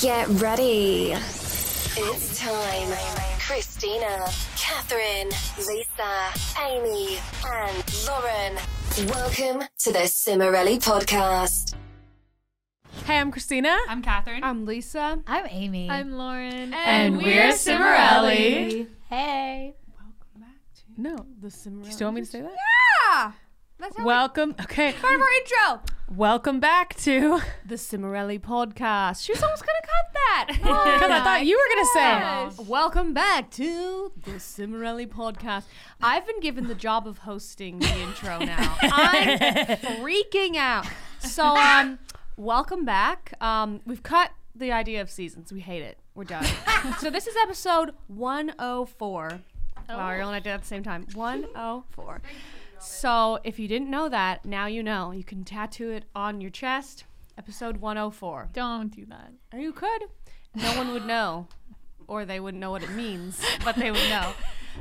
Get ready. It's time. Christina, Catherine, Lisa, Amy, and Lauren. Welcome to the Cimorelli podcast. Hey, I'm Christina. I'm Catherine. I'm Lisa. I'm Amy. I'm Lauren. And we're Cimorelli. hey. Welcome back to No, the Cimorelli. you still want me to say that? Yeah. That's how Welcome. Okay. we, part of our intro. Welcome back to. The Cimorelli podcast. She was almost gonna cut that. Because I thought you were gonna say. Welcome back to the Cimorelli podcast. I've been given the job of hosting the intro now. I'm freaking out. So, um, welcome back. Um, we've cut the idea of seasons. We hate it. We're done. so this is episode 104. Wow, you're only did it at the same time. 104. So if you didn't know that, now you know. You can tattoo it on your chest. Episode 104. Don't do that. Or you could. No one would know. Or they wouldn't know what it means, but they would know.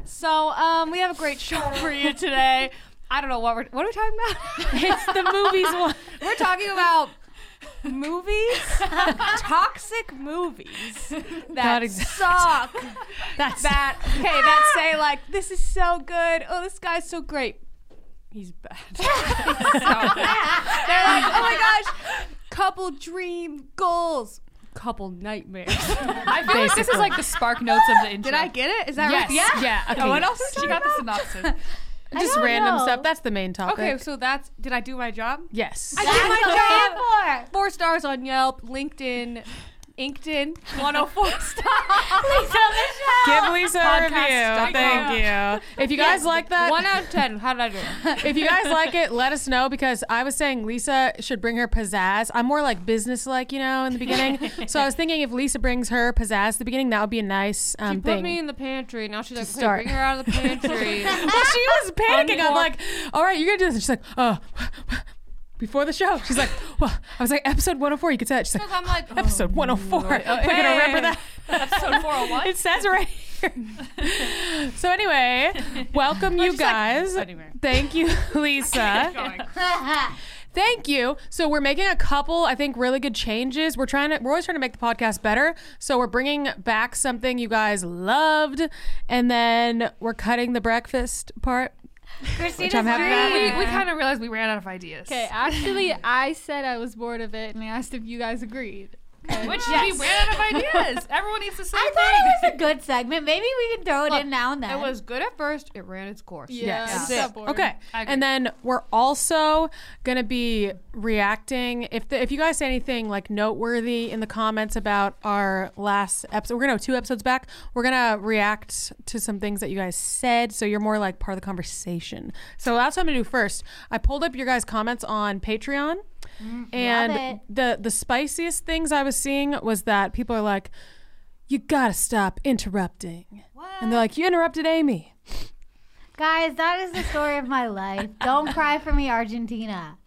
So um, we have a great show for you today. I don't know what we're what are we talking about. It's the movies one. we're talking about movies, toxic movies that Not suck. That's That okay, that say like this is so good. Oh, this guy's so great. He's bad. He's so bad. They're like, oh my gosh, couple dream goals, couple nightmares. I feel like this is like the spark notes of the intro. Did I get it? Is that Yes. right? Yeah. Yeah. Okay. Oh, what else? She got the synopsis. Just random know. stuff. That's the main topic. Okay, so that's did I do my job? yes. I did my job. Four stars on Yelp, LinkedIn, InkTin, 104 stars. Give Lisa a Podcast review. Thank you. If you guys like that, One out of ten. How did I do? if you guys like it, let us know because I was saying Lisa should bring her pizzazz. I'm more like business like, you know, in the beginning. so I was thinking if Lisa brings her pizzazz at the beginning, that would be a nice um, She thing. put me in the pantry. Now she's like, okay, start. bring her out of the pantry. well, she was panicking. I'm like, all right, you're gonna do this. And she's like, oh, before the show. She's like, well, I was like, episode 104. You could say that. She's like, I'm like, episode 104. We're gonna remember that. Episode 401. It says right here. so anyway, welcome you guys. anyway. Thank you, Lisa. Thank you. So we're making a couple, I think, really good changes. We're trying to, we're always trying to make the podcast better. So we're bringing back something you guys loved, and then we're cutting the breakfast part. Christina's I'm happy about. We, we kind of realized we ran out of ideas. Okay, actually, I said I was bored of it, and I asked if you guys agreed. Okay. Which we ran out of ideas. Everyone needs to say. I thing. thought it was a good segment. Maybe we can throw it Look, in now and then. It was good at first. It ran its course. yeah, Yes. I got bored. Okay. And then we're also gonna be reacting. If the, if you guys say anything like noteworthy in the comments about our last episode, we're gonna have two episodes back. We're gonna react to some things that you guys said, so you're more like part of the conversation. So that's what I'm gonna do first. I pulled up your guys' comments on Patreon, Mm-hmm. and the the spiciest things I was seeing was that people are like, "You gotta stop interrupting," and they're like, "You interrupted Amy." Guys, that is the story of my life. Don't cry for me, Argentina.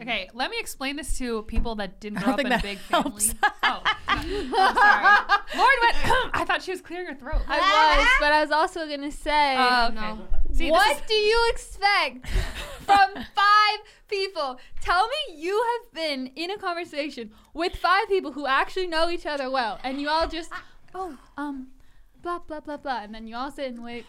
Okay, let me explain this to people that didn't grow up think in a big helps. family. oh, oh, sorry. Lauren went. I thought she was clearing her throat. I was, but I was also gonna say, Oh, okay. See, what is- do you expect from five people? Tell me you have been in a conversation with five people who actually know each other well, and you all just, oh, um, blah blah blah blah, and then you all sit and wait.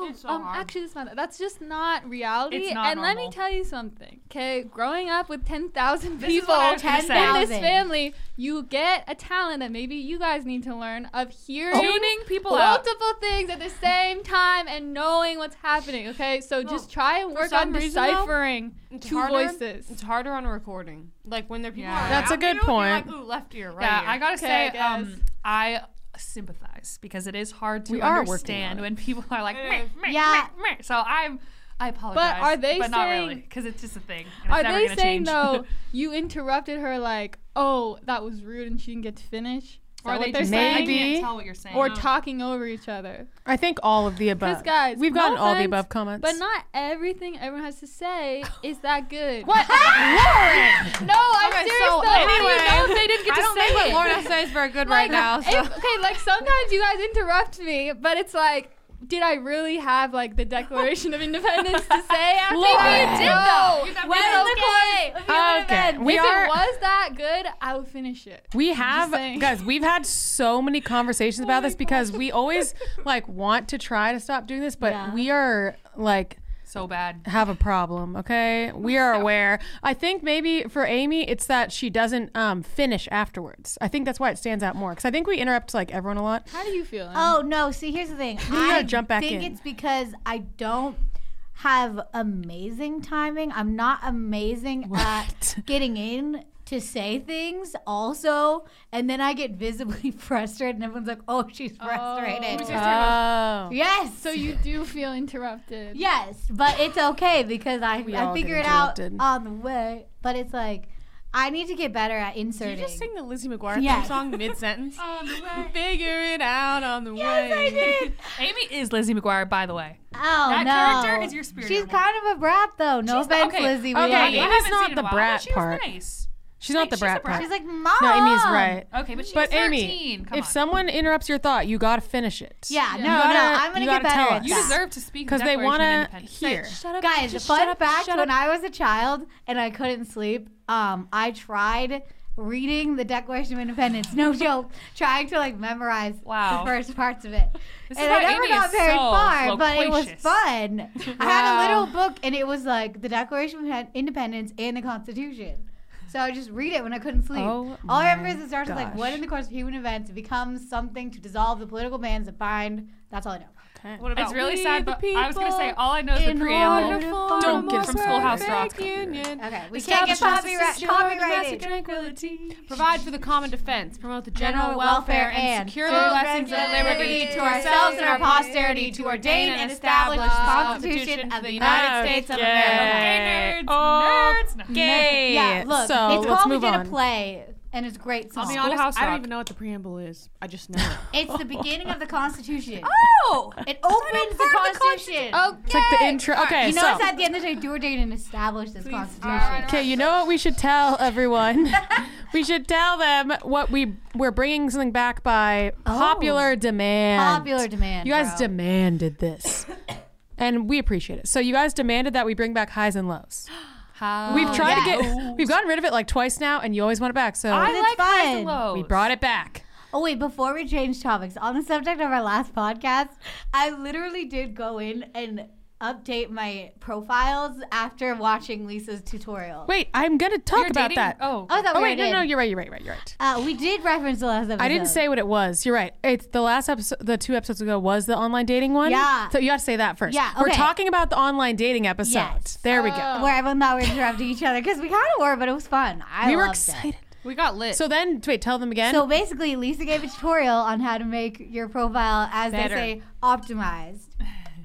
Oh, It's so um, hard. actually, this matter. That's just not reality. It's not and let me tell you something, okay? Growing up with ten thousand people what I was gonna say. in this family, you get a talent that maybe you guys need to learn of hearing Tuning people out. multiple things at the same time and knowing what's happening. Okay, so just try and work on reason, though, deciphering two harder- voices. It's harder on a recording. Like when there are people Yeah. around That's a good point. Like, Ooh, left ear, right yeah, ear. I gotta Okay, say, um. I sympathize because it is hard to We understand when people are like, meh, meh, Yeah. meh. So I'm, I apologize. But are they But not really, saying- because it's just a thing. Are they saying change. though you interrupted her like, oh, that was rude and she didn't get to finish? Is or that they what they're just saying? I Maybe. can't tell what you're saying. Or talking over each other. I think all of the above. Because guys, We've no gotten all the offense, above comments. But not everything everyone has to say is that good. What? Lauren! No, I'm Okay, serious so though. How do you know if they didn't get I to don't say think what it? Lauren has to say is very good right Like, now. So. if- okay, like sometimes you guys interrupt me, but it's like did I really have like the Declaration of Independence to say after Maybe that? you did, No. You got Well, rid of okay. Okay, we if are. it was that good, I would finish it. We have guys, we've had so many conversations about oh this because we always like want to try to stop doing this, but Yeah. we are like So bad. have a problem, okay? We are aware. I think maybe for Amy it's that she doesn't um finish afterwards. I think that's why it stands out more cuz I think we interrupt like everyone a lot. How do you feel? Em? Oh no! See, here's the thing. You I gotta jump back think in. it's because I don't have amazing timing. I'm not amazing What? at getting in to say things. Also, and then I get visibly frustrated, and everyone's like, "Oh, she's oh. frustrated." Oh. yes. so you do feel interrupted. Yes, but it's okay because I We I figure it out on the way. But it's like I need to get better at Did inserting. you just sing the Lizzie McGuire Yes. theme song mid sentence? On the way. Figure it out on the yes, way. I did. Amy is Lizzie McGuire, by the way. Oh That no, character is your spirit She's animal. kind of a brat though. No She's- offense, okay, Lizzie. we okay, love Amy's haven't seen the in a while, brat but she was. Nice. She's not the She's brat brat. part. She's like, mom. No, Amy's right. Okay, but she's But 13. Amy, Come if on. someone interrupts your thought, you got to finish it. Yeah, no, gotta- no, I'm gonna you get gotta tell better at us. you that. deserve to speak because they want to hear. Shut up, Guys, just fun shut up, fact: shut when up. I was a child and I couldn't sleep, um, I tried reading the Declaration of Independence. No joke, trying to like memorize Wow. the first parts of it. This and is I never Amy got is very so far, but it was loquacious. fun. I had a little book, and it was like the Declaration of Independence and the Constitution. So I just read it when I couldn't sleep. Oh All I remember is it starts with like, "What in the course of human events becomes something to dissolve the political bands that bind." That's all I know. What It's really sad, but I was going to say, all I know is the preamble. order to form Don't get from Schoolhouse Rock. Union. Okay, we can't get copyright, copyrighted. tranquility. Provide for the common defense. Promote the General general welfare welfare and and secure the blessings of liberty liberty to ourselves and our posterity to ordain and establish the Constitution of the United States of America. Okay, nerds. Oh, Nerds. No. Okay. Yeah, look, so it's called move We Did a Play, and it's a great song. I'll be Schoolhouse honest, I don't Rock. even know what the preamble is. I just know it. It's the beginning of the Constitution. Oh! It opens the Constitution. Okay. It's like the intro. Okay, You so notice at the end of the day, do ordain and establish this Constitution. Alright, okay, you know what we should tell everyone? we should tell them what we we're bringing something back by oh. popular demand. Popular demand. You guys bro. demanded this. And we appreciate it. So you guys demanded that we bring back highs and lows. How We've tried to get we've gotten rid of it like twice now and you always want it back. So I It's like highs and fun. lows. we brought it back. Oh wait, before we change topics, on the subject of our last podcast, I literally did go in and update my profiles after watching Lisa's tutorial. Wait, I'm gonna talk You're about dating- that. Oh, Oh, I thought Oh we wait, no, no, you're right, you're right, you're right, you're right. Uh, we did reference the last episode. I didn't say what it was. You're right. It's the last episode, the two episodes ago was the online dating one. Yeah. So you got to say that first. Yeah, We're talking about the online dating episode. Yes. There we go. Oh. where everyone thought we were interrupting each other because we kind of were, but it was fun. I we were loved it. excited. We got lit. So then, wait, tell them again. So basically, Lisa gave a tutorial on how to make your profile, as Better. they say, optimized.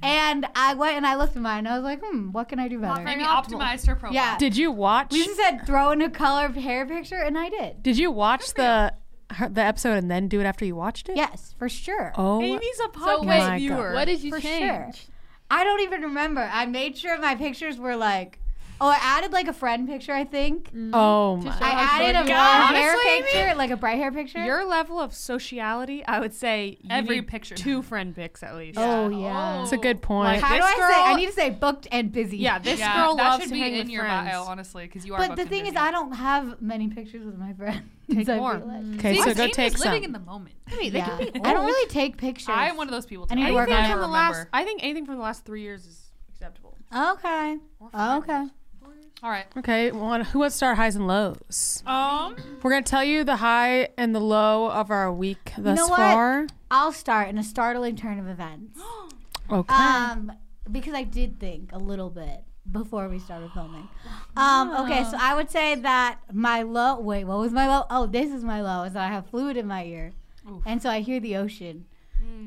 And I went and I looked at mine and I was like, hmm, what can I do better? Amy optimized her profile. Yeah. did you watch? Lisa said throw in a color of hair picture, and I did. Did you watch the her, the episode and then do it after you watched it? Yes, for sure. Oh, Amy's a So podcast wait, my viewer. what did you For change? sure. I don't even remember. I made sure my pictures were like, oh, I added like a friend picture, I think. Mm-hmm. oh my. I added a good you hair Honestly, Amy, picture, like a bright hair picture. Your level of sociality, I would say you Every need picture. two friend pics at least. oh yeah. That's a good point. How do This I say? girl- I need to say booked and busy. Yeah, this Yeah, girl that loves should to be hang in with your friends. bio, honestly, because you are. But booked the and thing is, busy. I don't have many pictures with my friends. Take I more. realized. okay, See, so 'cause go Amy's take living some. in the moment. Yeah. I don't really take pictures. I am one of those people. I need to work Anything on from the last, I think anything from the last three years is acceptable. Okay. Okay. All right. Okay, well, who wants to start highs and lows? Um. We're gonna tell you the high and the low of our week thus know what? far. I'll start in a startling turn of events. Okay. Um, because I did think a little bit before we started filming. Um, okay, so I would say that my low. Wait, what was my low? Oh, this is my low. Is that I have fluid in my ear, and so I hear the ocean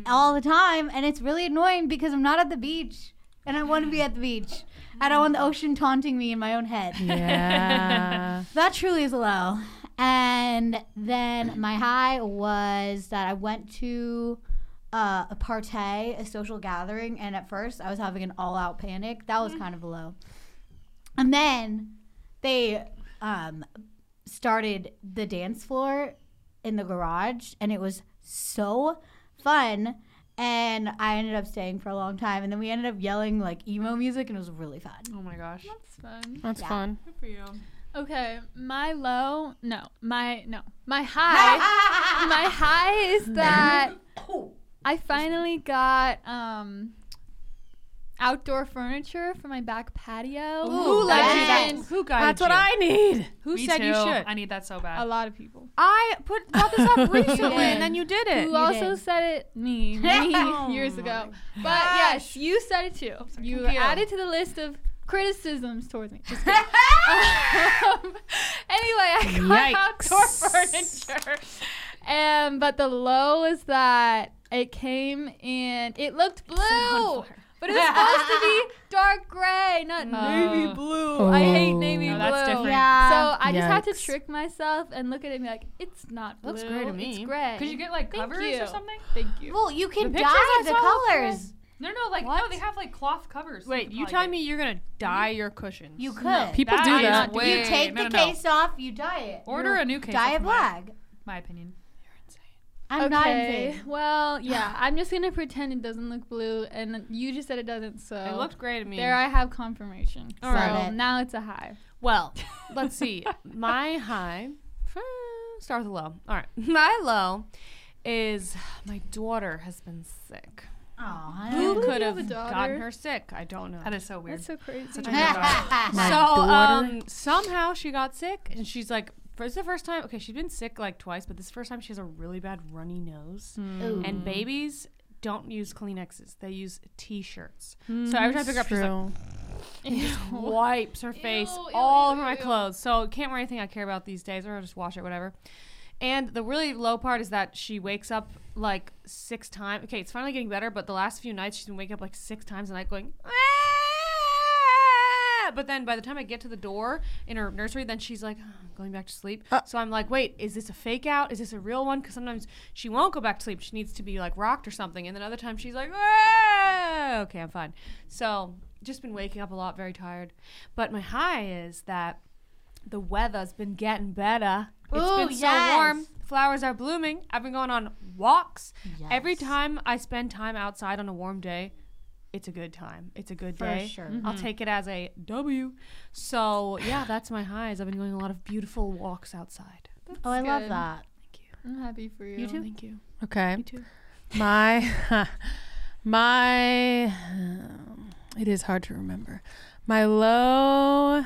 all the time, and it's really annoying because I'm not at the beach, and I want to be at the beach. I don't want the ocean taunting me in my own head. yeah. That truly is a low. And then my high was that I went to uh, a party, a social gathering, and at first I was having an all-out panic. That was kind of a low. And then they um, started the dance floor in the garage, and it was so fun. And I ended up staying for a long time. And then we ended up yelling like emo music, and it was really fun. Oh my gosh. That's fun. That's Yeah. fun. Good for you. Okay, my low, no, my no, my high, my high is that I finally got um outdoor furniture for my back patio. Who let you yes. that? Who guided That's what? I need. Who Me said you should? I need that so bad. A lot of people. I put brought this up recently, and then you did it. Who also did. said it? Me, me years ago. But yes, you said it too. You Thank you. added to the list of criticisms towards me. Just um, anyway, I got Yikes. outdoor furniture. Um, but the low is that it came in. It looked blue. But it was supposed to be dark gray, not oh. navy Oh. blue. I hate Oh. navy No, blue. that's different. Yeah. So I just had to Yikes. trick myself and look at it and be like, it's not blue. Looks gray to It's me. gray. Could you get like Thank covers you. or something? Thank you. well, you can The pictures I dye the saw look colors. No, no, like no, What? they have like cloth covers. Wait, you telling me you're gonna dye your cushions? You could. People That do that. way- you take no, the no, no. case off, you dye it. Order You a new case Dye off it my- black. My opinion. I'm not okay. insane. Well, yeah, I'm just gonna pretend it doesn't look blue, and you just said it doesn't. So It looked gray to me. there. I have confirmation. All so right. now it's a high. Well, let's see. My high. Start with a low. All right. My low is my daughter has been sick. Oh, Who could have have a daughter. gotten her sick? I don't know. That is so weird. That's so crazy. Such a good. My so daughter? um somehow she got sick and she's like this is the first time okay she's been sick like twice but this is the first time she has a really bad runny nose. Ooh. and babies don't use kleenexes. They use t-shirts. Hmm, so every time i pick her up she's like True. wipes her face Ew, ew, all ew, over my ew. clothes. So can't wear anything i care about these days. Or I'll just wash it whatever. And the really low part is that she wakes up like six times okay it's finally getting better but the last few nights she's been waking up like six times a night going "Ah!" but then by the time I get to the door in her nursery, then she's like going back to sleep. Uh. so I'm like, wait, is this a fake out? Is this a real one? Because sometimes she won't go back to sleep. She needs to be like rocked or something. And then other times she's like, "Ah!" okay, I'm fine. So just been waking up a lot, very tired. But my high is that the weather's been getting better. It's Ooh, been so warm. Flowers are blooming. I've been going on walks. Every time I spend time outside on a warm day, it's a good time. It's a good For day. sure. I'll take it as a W. So yeah, that's my highs. I've been going a lot of beautiful walks outside. Oh, I love that. Thank you. I'm happy for you. You too. Thank you. Okay. Me too. My, my, um, it is hard to remember. My low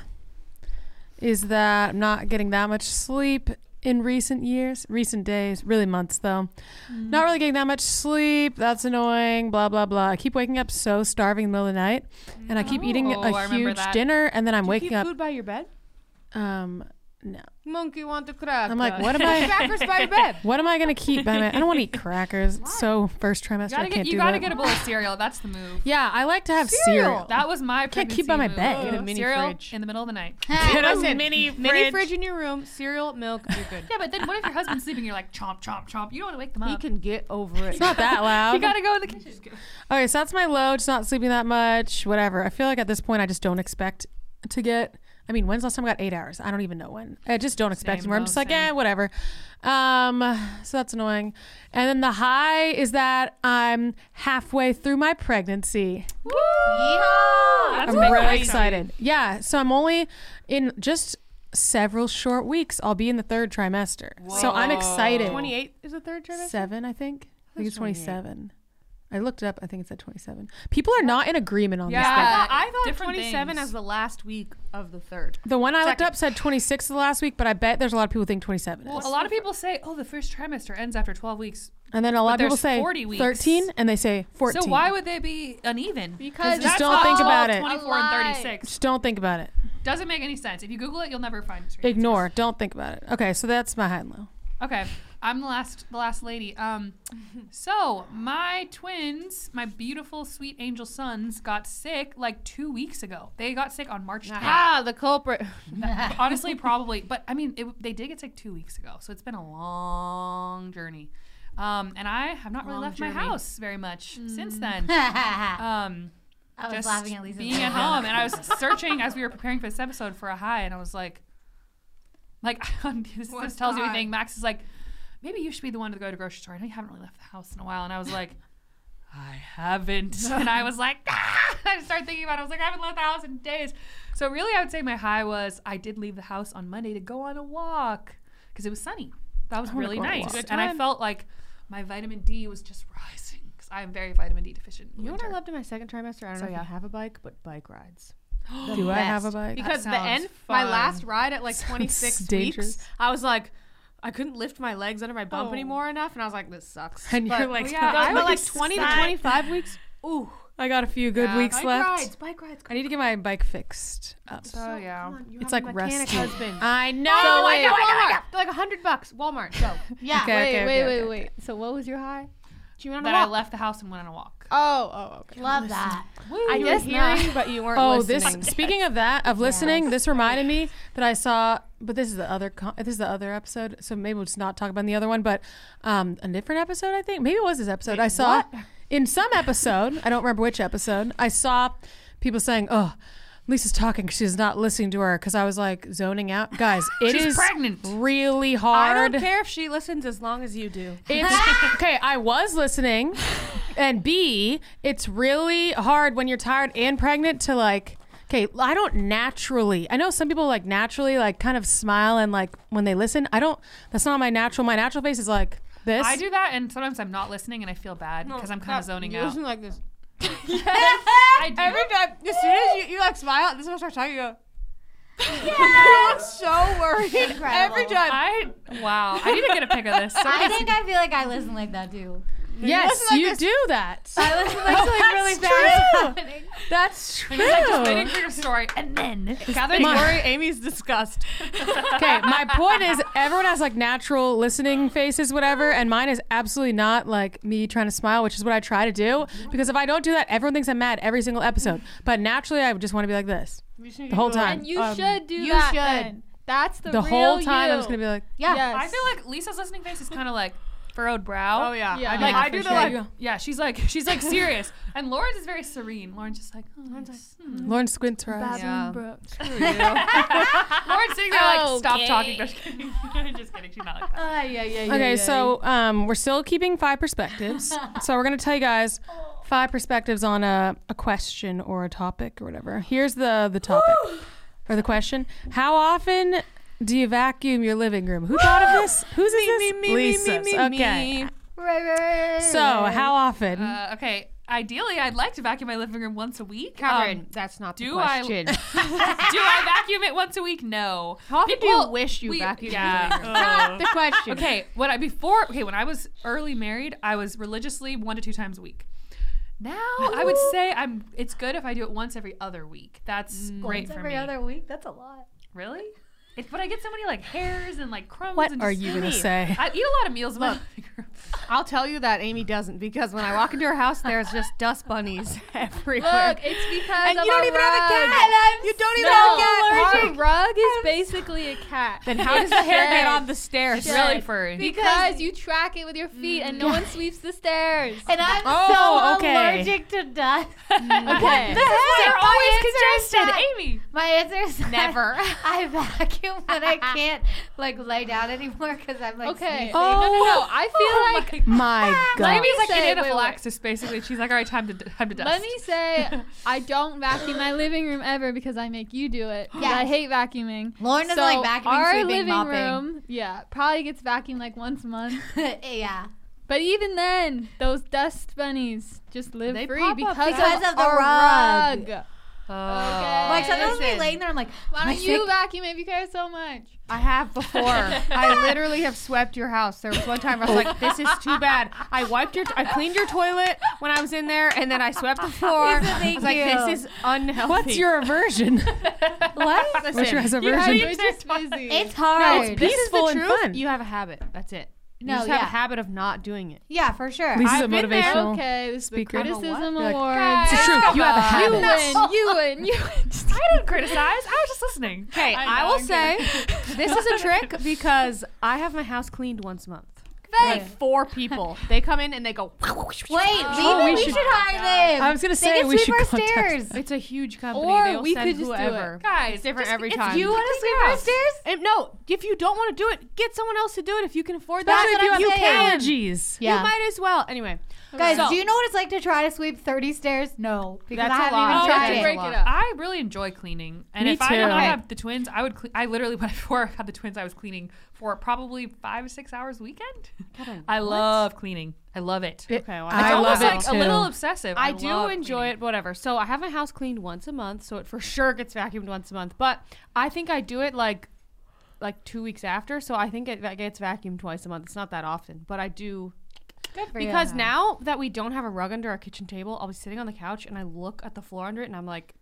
is that I'm not getting that much sleep in recent years, recent days, really months though. Not really getting that much sleep. That's annoying. Blah blah blah. I keep waking up so starving in the middle of the night, and I keep eating Oh, a huge dinner, and then I'm Do you waking keep up. food by your bed? Um, no. Monkey want the cracker. I'm like, what am I? Crackers by your bed. What am I gonna keep by my? I don't want to eat crackers. It's so first trimester, I gotta can't get you do gotta that. get a bowl of cereal. That's the move. yeah, I like to have cereal. That was my Can't keep by my pregnancy bed. move. Get a mini cereal fridge. in the middle of the night. Get a mini mini fridge in your room. Cereal, milk. You're good. yeah, but then what if your husband's sleeping? You're like chomp chomp chomp. You don't want to wake them up. He can get over it. It's not that loud. you gotta go in the kitchen. Okay, so that's my low. Just not sleeping that much. Whatever. I feel like at this point, I just don't expect to get. I mean, when's the last time I got eight hours? I don't even know when. I just don't expect Same, anymore. I'm no, just like, same. eh, whatever. Um, so that's annoying. And then the high is that I'm halfway through my pregnancy. Yeehaw! That's I'm really really exciting. excited. Yeah. So I'm only in just several short weeks. I'll be in the third trimester. So I'm excited. 28 is the third trimester. Seven, I think. I think it's 28. 27. I looked it up. I think it's at 27. People are not in agreement on Yeah. this. I thought, I thought Different 27 things. as the last week of the third. The one I looked up said 26 the last week, but I bet there's a lot of people think 27 Well, is. a lot of people say, "Oh, the first trimester ends after 12 weeks." And then a lot of people say 40 weeks. 13 and they say 14. So why would they be uneven? Because Just that's don't not think 12, about it. 24 and 36 Just don't think about it. doesn't make any sense. If you Google it, you'll never find straight answers. Ignore. Don't think about it. Okay, so that's my high and low. Okay, I'm the last, the last lady. Um, so my twins, my beautiful, sweet angel sons, got sick like two weeks ago. They got sick on March 10th. Ah, the culprit. Honestly, probably, but I mean, it, they did get sick two weeks ago, so it's been a long journey. Um, and I have not really Long left journey. my house very much since then. I Um, was just laughing at Lisa. being at home, and I was searching as we were preparing for this episode for a high, and I was like, like this, this tells you anything. Max is like, maybe you should be the one to go to the grocery store. I know you haven't really left the house in a while, and I was like, I haven't. and I was like, ah! I started thinking about it. I was like, I haven't left the house in days. So really, I would say my high was I did leave the house on Monday to go on a walk because it was sunny. That was really go on a nice. And I felt like my vitamin D was just rising because I am very vitamin D deficient. You know what I loved in my second trimester? I don't So, know if yeah. you have a bike, but bike rides. Do I have a bike? Because the end, my last ride at like 26 dangerous. weeks, I was like, I couldn't lift my legs under my bump Oh. anymore enough, and I was like, this sucks. And but, you're like, yeah, "I I but like really 20 to 25 weeks. Ooh, I got a few good Yeah. weeks bike left. rides, bike rides. I need to get my bike fixed up. Oh yeah. It's like mechanic rusty. husband. I oh, know. So I wait, know, I know, I know. They're like a hundred bucks. Walmart. Go. Yeah. Okay, wait, okay, wait, okay, wait, okay. wait. So what was your high? Do you want Then I left the house and went on a walk. Oh, oh, okay. Love that. I You guess were hearing, hearing, but you weren't Oh, listening. this. Speaking of that, of listening, this reminded me that I saw. But this is the other. co- This is the other episode. So maybe we'll just not talk about the other one. But um, a different episode. I think maybe it was this episode. I saw in some episode. I don't remember which episode. I saw people saying, "Oh." Lisa's talking. She's not listening to her because I was like zoning out. Guys, it is She's pregnant. really hard. I don't care if she listens as long as you do. It's okay. I was listening, and B, it's really hard when you're tired and pregnant to like. Okay, I don't naturally. I know some people like naturally like kind of smile and like when they listen. I don't. That's not my natural. My natural face is like this. I do that, and sometimes I'm not listening, and I feel bad because I'm kind of zoning you out. Listen like this. I do. Every time, as soon as you, you like smile, this is when I start talking. You go. you look so worried every time. I wow. I need to get a pic of this. I think I feel like I listen like that too. Yes, like you this. do that. I listen like something really That's bad. true. That's true. I'm just waiting for your story, and then Catherine's worried. Amy's disgust. Okay, my point is everyone has like natural listening faces, whatever, and mine is absolutely not like me trying to smile, which is what I try to do. Because if I don't do that, everyone thinks I'm mad every single episode. But naturally, I would just want to be like this the whole time. And you Um, should do you that. You should. then. That's the, The real whole time, you. I'm just gonna be like, Yeah. Yes. I feel like Lisa's listening face is kind of like furrowed brow. Oh yeah, Yeah. I do, Like I I do do the the like. like, yeah, she's like she's like serious, and Lauren's is very serene. Lauren's just like, oh, it's- hmm. Lauren squints her eyes. Yeah. Lauren's sitting there like, stop talking. Just kidding. just kidding. She's not like that. yeah, yeah, Okay, so um, we're still keeping five perspectives. so we're gonna tell you guys five perspectives on a, a question or a topic or whatever. Here's the the topic or the question: How often do you vacuum your living room? Who thought of this? Who's is this? me, me, me, Lisa's. me, okay. me. Right, right, right, So how often? Uh, okay, ideally, I'd like to vacuum my living room once a week. Catherine, Um, that's not the do I- question. do I vacuum it once a week? No. How often do you People- wish you we- vacuumed Yeah. your living room? Not the question. Okay, when I before okay, when I was early married, I was religiously one to two times a week. Now I would say I'm. It's good if I do it once every other week. That's great for me. Once for every me. other week. That's a lot. Really? It, but I get so many like hairs and like crumbs. what and are just- you gonna say? I eat a lot of meals. in my living room. I'll tell you that Amy doesn't because when I walk into her house, there's just dust bunnies everywhere. Look, it's because and of you don't a even have a rug. cat. You don't even No, have a cat. our rug is basically a cat. Then how does the hair get on the stairs? It's really furry. Because you track it with your feet and no mm. one sweeps the stairs. And I'm Oh, so okay. allergic to dust. Mm, okay. They're my always answer is congested, Amy. My answer is Never. I vacuum when I can't like lay down anymore because I'm like Okay. sneezing. Oh, no, no, no. I oh feel like My God. Amy's like say- an wait, wait. basically. She's like, all right, time to time to dust. Let me say I don't vacuum my living room ever because I make you do it. Yeah. I hate vacuuming. Lauren doesn't so like vacuuming, our sweeping, living mopping. room, yeah, probably gets vacuumed like once a month. yeah. But even then, those dust bunnies just live They free pop because, because of the our rug. rug. Oh. Like sometimes we Listen. laying there, I'm like, Why don't you sick- vacuum if you care so much? I have before. I literally have swept your house. There was one time I was like, "This is too bad." I wiped your, I cleaned your toilet when I was in there, and then I swept the floor. I Thank was like, you. "This is unhealthy." What's your aversion? What? Listen, What's your guys' Yeah, aversion? you We're just busy. It's no, hard. it's this is peaceful the and truth. fun. You have a habit. That's it. You No, just have yeah. a habit of not doing it. yeah, for sure. Lisa's a I've been there. okay, this is the speaker. I'm a what? criticism You're like, awards. It's true. You have a You habit. win. You win. You win. Just- I didn't criticize. I was just listening. Okay, I I, know, will I'm say this is a trick because I have my house cleaned once a month. Like four people, they come in and they go. Wait, Oh, we we should- should hire them. I was gonna They say can we sweep should our contact stairs. It's a huge company. Or They'll we send could just do it. Guys, it's different just- every time. You want to Clean sweep our stairs? And no, if you don't want to do it, get someone else to do it. If you can afford Especially that, if you then have you can. allergies. Yeah. You might as well. Anyway, Guys, So- do you know what it's like to try to sweep 30 stairs? No, because That's I a haven't lot. even Oh, tried I it. break it up. I really enjoy cleaning, and Me if I too. did not have the twins, I would. Cle- I literally before I had the twins, I was cleaning for probably five or six hours a weekend. I love cleaning. I love it. It- Okay, well, I it's almost love it like too. a little obsessive. I, I, do enjoy cleaning. it, whatever. So I have my house cleaned once a month, so it for sure gets vacuumed once a month. But I think I do it like like two weeks after, so I think it that gets vacuumed twice a month. It's not that often, but I do Good for you. because now that we don't have a rug under our kitchen table, I'll be sitting on the couch and I look at the floor under it, and I'm like,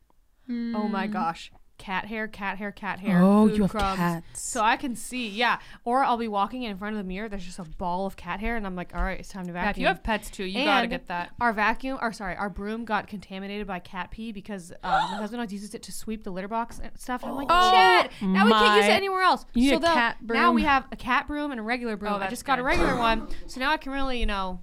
oh my hmm. gosh. Cat hair, cat hair, cat hair. Oh, food you have crumbs. cats. So I can see, yeah. Or I'll be walking in front of the mirror. There's just a ball of cat hair, and I'm like, all right, it's time to vacuum. Yeah, if you have pets too, you gotta get that. Our vacuum, or sorry, our broom got contaminated by cat pee because um, my husband always uses it to sweep the litter box and stuff. And I'm like, Oh, shit! Now we can't use it anywhere else. You need so a the- cat Now we have a cat broom and a regular broom. Oh, I that's just got a regular one, so now I can really, you know.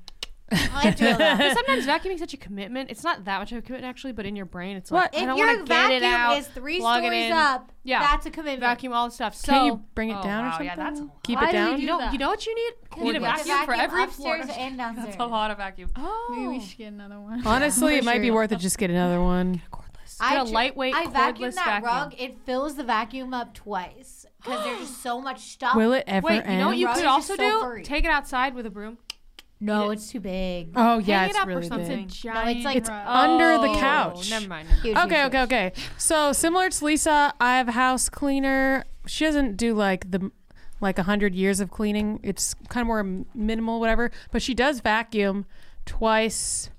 I feel that. Because sometimes vacuuming is such a commitment. It's not that much of a commitment actually, but in your brain, it's What? like I If don't your want to get it vacuum out. is three plug it stories in, up, Yeah. that's a commitment. vacuum all the stuff. So Can you bring it Oh, down or wow, something? yeah, that's a Keep Why it do down. you you know, that? you know what you need? You need a We vacuum for every floor. upstairs and downstairs. That's a lot of vacuum. Oh, Maybe we should get another one. Honestly, it might be worth it. Just get another one. cordless. I Get a tr- lightweight I vacuumed cordless that vacuum. rug. It fills the vacuum up twice because there's just so much stuff. Will it ever Wait, end? you know what you Rug could is also so do? furry. Take it outside with a broom. No, it's too big. oh yeah, Hang it it's up or really something. big. Giant like- It's rug. under the Oh, couch. Never mind. never mind. Huge, Okay, huge, okay, okay. So similar to Lisa, I have a house cleaner. She doesn't do like the like a hundred years of cleaning. It's kind of more minimal, whatever. But she does vacuum twice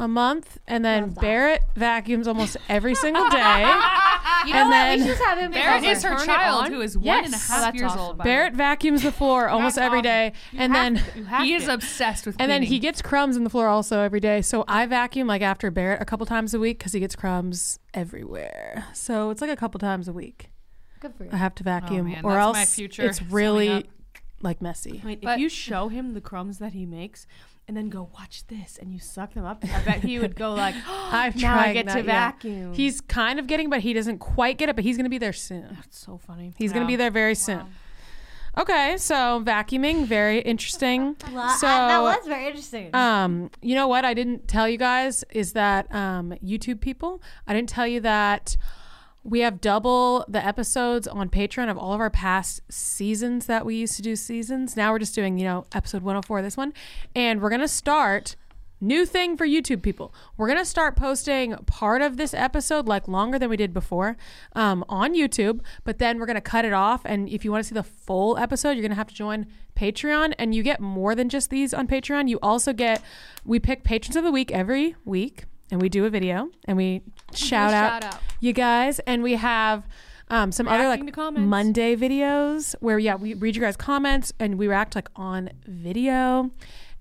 a month, and then Barrett vacuums almost every single day. You know And what? then- we should just have him. Barrett is her child, who is one and a Yes. half Oh, that's years awesome. old. by Barrett vacuums the floor almost That's every awesome. day, and then You he is obsessed with and cleaning. then he gets crumbs in the floor also every day. So I vacuum like after Barrett a couple times a week because he gets crumbs everywhere. So it's like a couple times a week. Good for you. I have to vacuum, oh, man, or that's else my future it's summing really up. like messy. Wait, But- if you show him the crumbs that he makes and then go watch this and you suck them up, I bet he would go like, I've now tried I get that, to yeah. vacuum. He's kind of getting, but he doesn't quite get it. But he's gonna be there soon. That's so funny. He's gonna be there very soon. Okay, so vacuuming, very interesting. So- uh, that was very interesting. Um, you know what I didn't tell you guys is that um, YouTube people, I didn't tell you that we have double the episodes on Patreon of all of our past seasons that we used to do seasons. Now we're just doing, you know, episode 104 this one. And we're going to start new thing for YouTube people. We're going to start posting part of this episode like longer than we did before um, on YouTube, but then we're going to cut it off and if you want to see the full episode, you're going to have to join Patreon and you get more than just these on Patreon. You also get we pick patrons of the week every week and we do a video and we shout out, shout out. you guys. And we have um, some other like. Monday videos where yeah we read your guys comments and we react like on video.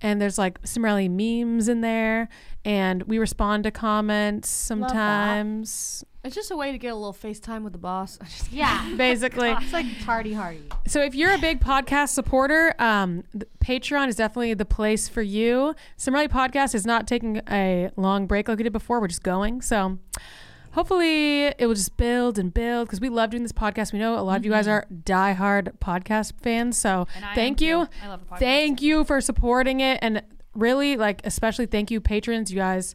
And there's like some really memes in there. And we respond to comments sometimes It's just a way to get a little FaceTime with the boss. Yeah, basically it's like party hardy. so if you're a big podcast supporter, um, Patreon is definitely the place for you. Similarly, podcast is not taking a long break like we did before. We're just going. So hopefully it will just build and build because we love doing this podcast. We know a lot of you guys are diehard podcast fans. So And I thank am you. too. I love the podcast. Thank you for supporting it. And really, like, especially thank you, patrons. You guys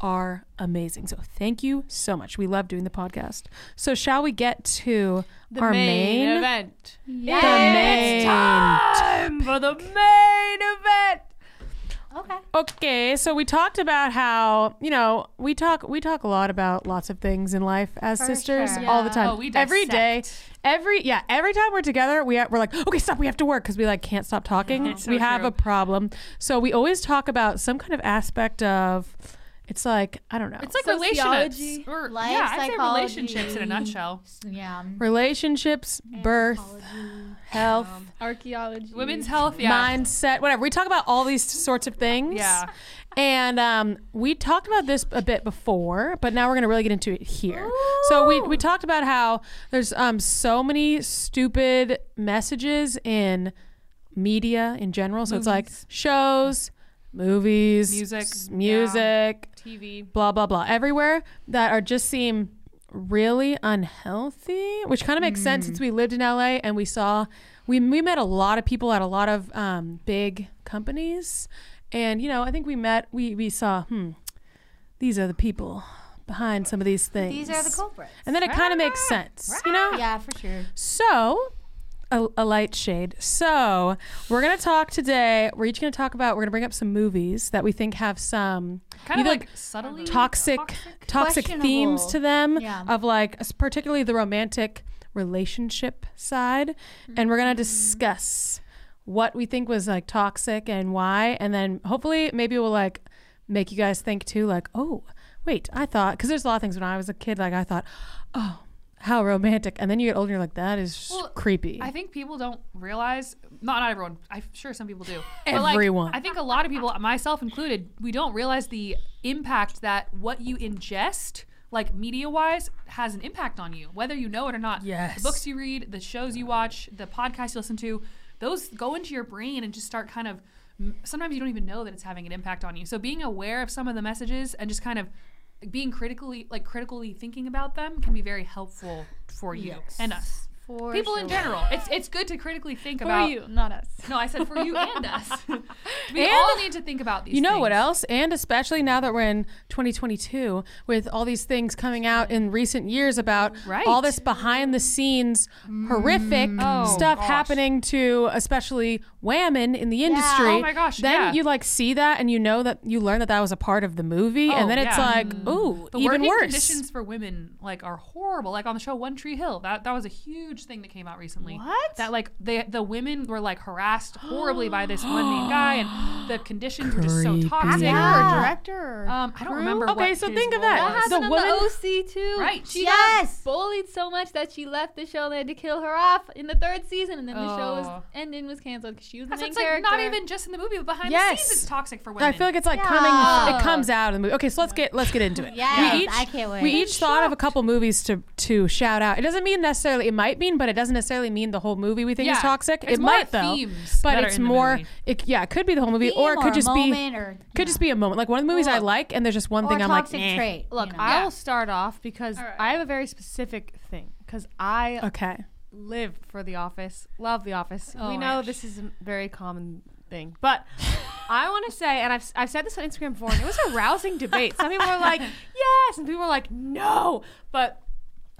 are amazing. So thank you so much. We love doing the podcast. So shall we get to the our main, main event. the main. Time for the main event. Okay. Okay, so we talked about how you know we talk we talk a lot about lots of things in life as For sisters sure. all the time. Oh, we every day, every yeah, every time we're together, we we're like, okay, stop, we have to work because we like can't stop talking. It's so we have true. a problem, so we always talk about some kind of aspect of. It's like I don't know. It's like Sociology, relationships. Or, life yeah, I'd say relationships in a nutshell. Yeah. relationships, birth, health, Archaeology. Women's health, yeah. mindset, whatever. We talk about all these sorts of things. Yeah. And um, we talked about this a bit before, but now we're going to really get into it here. So we, we talked about how there's um, so many stupid messages in media in general. So it's like shows, movies, Music, s- music, TV. blah blah blah everywhere that are just seem really unhealthy which kind of makes sense since we lived in LA and we saw we we met a lot of people at a lot of um, big companies, and you know, I think we met we we saw hmm, these are the people behind some of these things. These are the culprits. and then it kind of makes sense, you know. Yeah, for sure. So, a, a light shade. So, we're going to talk today. We're each going to talk about, we're going to bring up some movies that we think have some Kind of like subtly toxic, toxic themes to them Yeah. of like, particularly the romantic relationship side. And we're going to mm. discuss what we think was like toxic and why. And then hopefully, maybe we'll like make you guys think too, like, oh, wait, I thought, because there's a lot of things when I was a kid, like, I thought, oh, how romantic. And then you get older, you're like, that is Well, creepy. I think people don't realize. Not not everyone. I'm sure some people do. But like, Everyone. I think a lot of people, myself included, we don't realize the impact that what you ingest, like media wise, has an impact on you, whether you know it or not. Yes. The books you read, the shows you watch, the podcasts you listen to, those go into your brain and just start kind of. Sometimes you don't even know that it's having an impact on you. So being aware of some of the messages and just kind of being critically like critically thinking about them can be very helpful for you and us For people in general it's it's good to critically think For about you, not us. no i said for you and us we And- all need to think about these you know what else? And especially now that we're in 2022 with all these things coming out in recent years about Right. all this behind the scenes horrific mm. Oh, stuff gosh. happening to especially women in the industry. Oh my gosh, Then yeah. you like see that and you know that you learn that that was a part of the movie Oh, and then it's yeah. like, mm. ooh, the even worse. conditions for women like are horrible like on the show one tree hill that that was a huge thing that came out recently What? that like the the women were like harassed horribly by this one main guy and the conditions were just so Creepy. toxic Actor or director? um i don't crew? remember Okay, what so his think of role that. was. That The happened woman- on the OC too. Right. She Yes. got bullied so much that she left the show. And they had to kill her off in the third season, and then the show Oh. was ending was canceled because she was the That's main it's like character. not even just in the movie, but behind the scenes, it's toxic for women. I feel like it's like Yeah. coming. It comes out in the movie. Okay, so let's get let's get into it. Yes, we each, I can't wait. We each thought of a couple movies to to shout out. It doesn't mean necessarily. It might mean, but it doesn't necessarily mean the whole movie we think is toxic. It's it more might though, themes but are it's in the more. movie. It, yeah, it could be the whole movie, Theme or it could a just be moment or could just be a moment. Like one of the movies I Well, like, and there's just one or thing I'm like, toxic "Nah." trait. Look, you know? I Yeah. will start off because All right. I have a very specific thing. Because I okay. live for The Office, love The Office. Oh we my know gosh. this is a very common thing, but I want to say, and I've, I've said this on Instagram before, and it was a rousing debate. Some people were like, yes, and people were like, no. But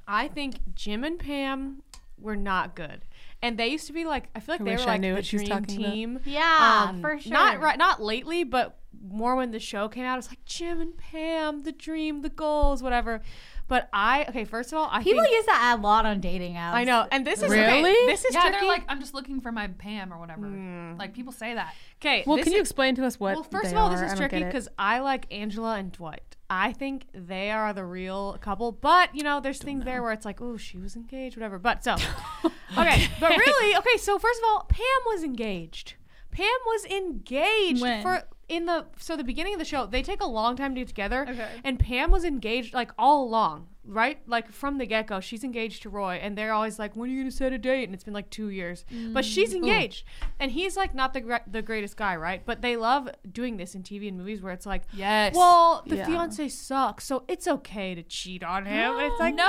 I think Jim and Pam were not good. And they used to be like, I feel like I they wish were I like knew the what she was dream talking about. team. Yeah, Um, for sure. Not right, not lately, but more when the show came out. It's like Jim and Pam, the dream, the goals, whatever. But I okay. First of all, I People think, use that a lot on dating apps. I know, and this is okay, Really? this is yeah, tricky. they're like, I'm just looking for my Pam or whatever. Hmm. Like people say that. okay, Well, this can you explain to us what? Well, first they of all, this is I don't get tricky because I like Angela and Dwight. I think they are the real couple, but you know, there's things there where it's like, oh, she was engaged, whatever. But so, okay, but really, okay. So first of all, Pam was engaged. Pam was engaged When? for in the so the beginning of the show. They take a long time to get together, Okay. and Pam was engaged like all along, right? Like from the get go, she's engaged to Roy, and they're always like, "When are you gonna set a date?" And it's been like two years, but she's mm. engaged, and he's like not the gre- the greatest guy, right? But they love doing this in TV and movies where it's like, Yes. well, the Yeah. fiance sucks, so it's okay to cheat on him. And it's like, No!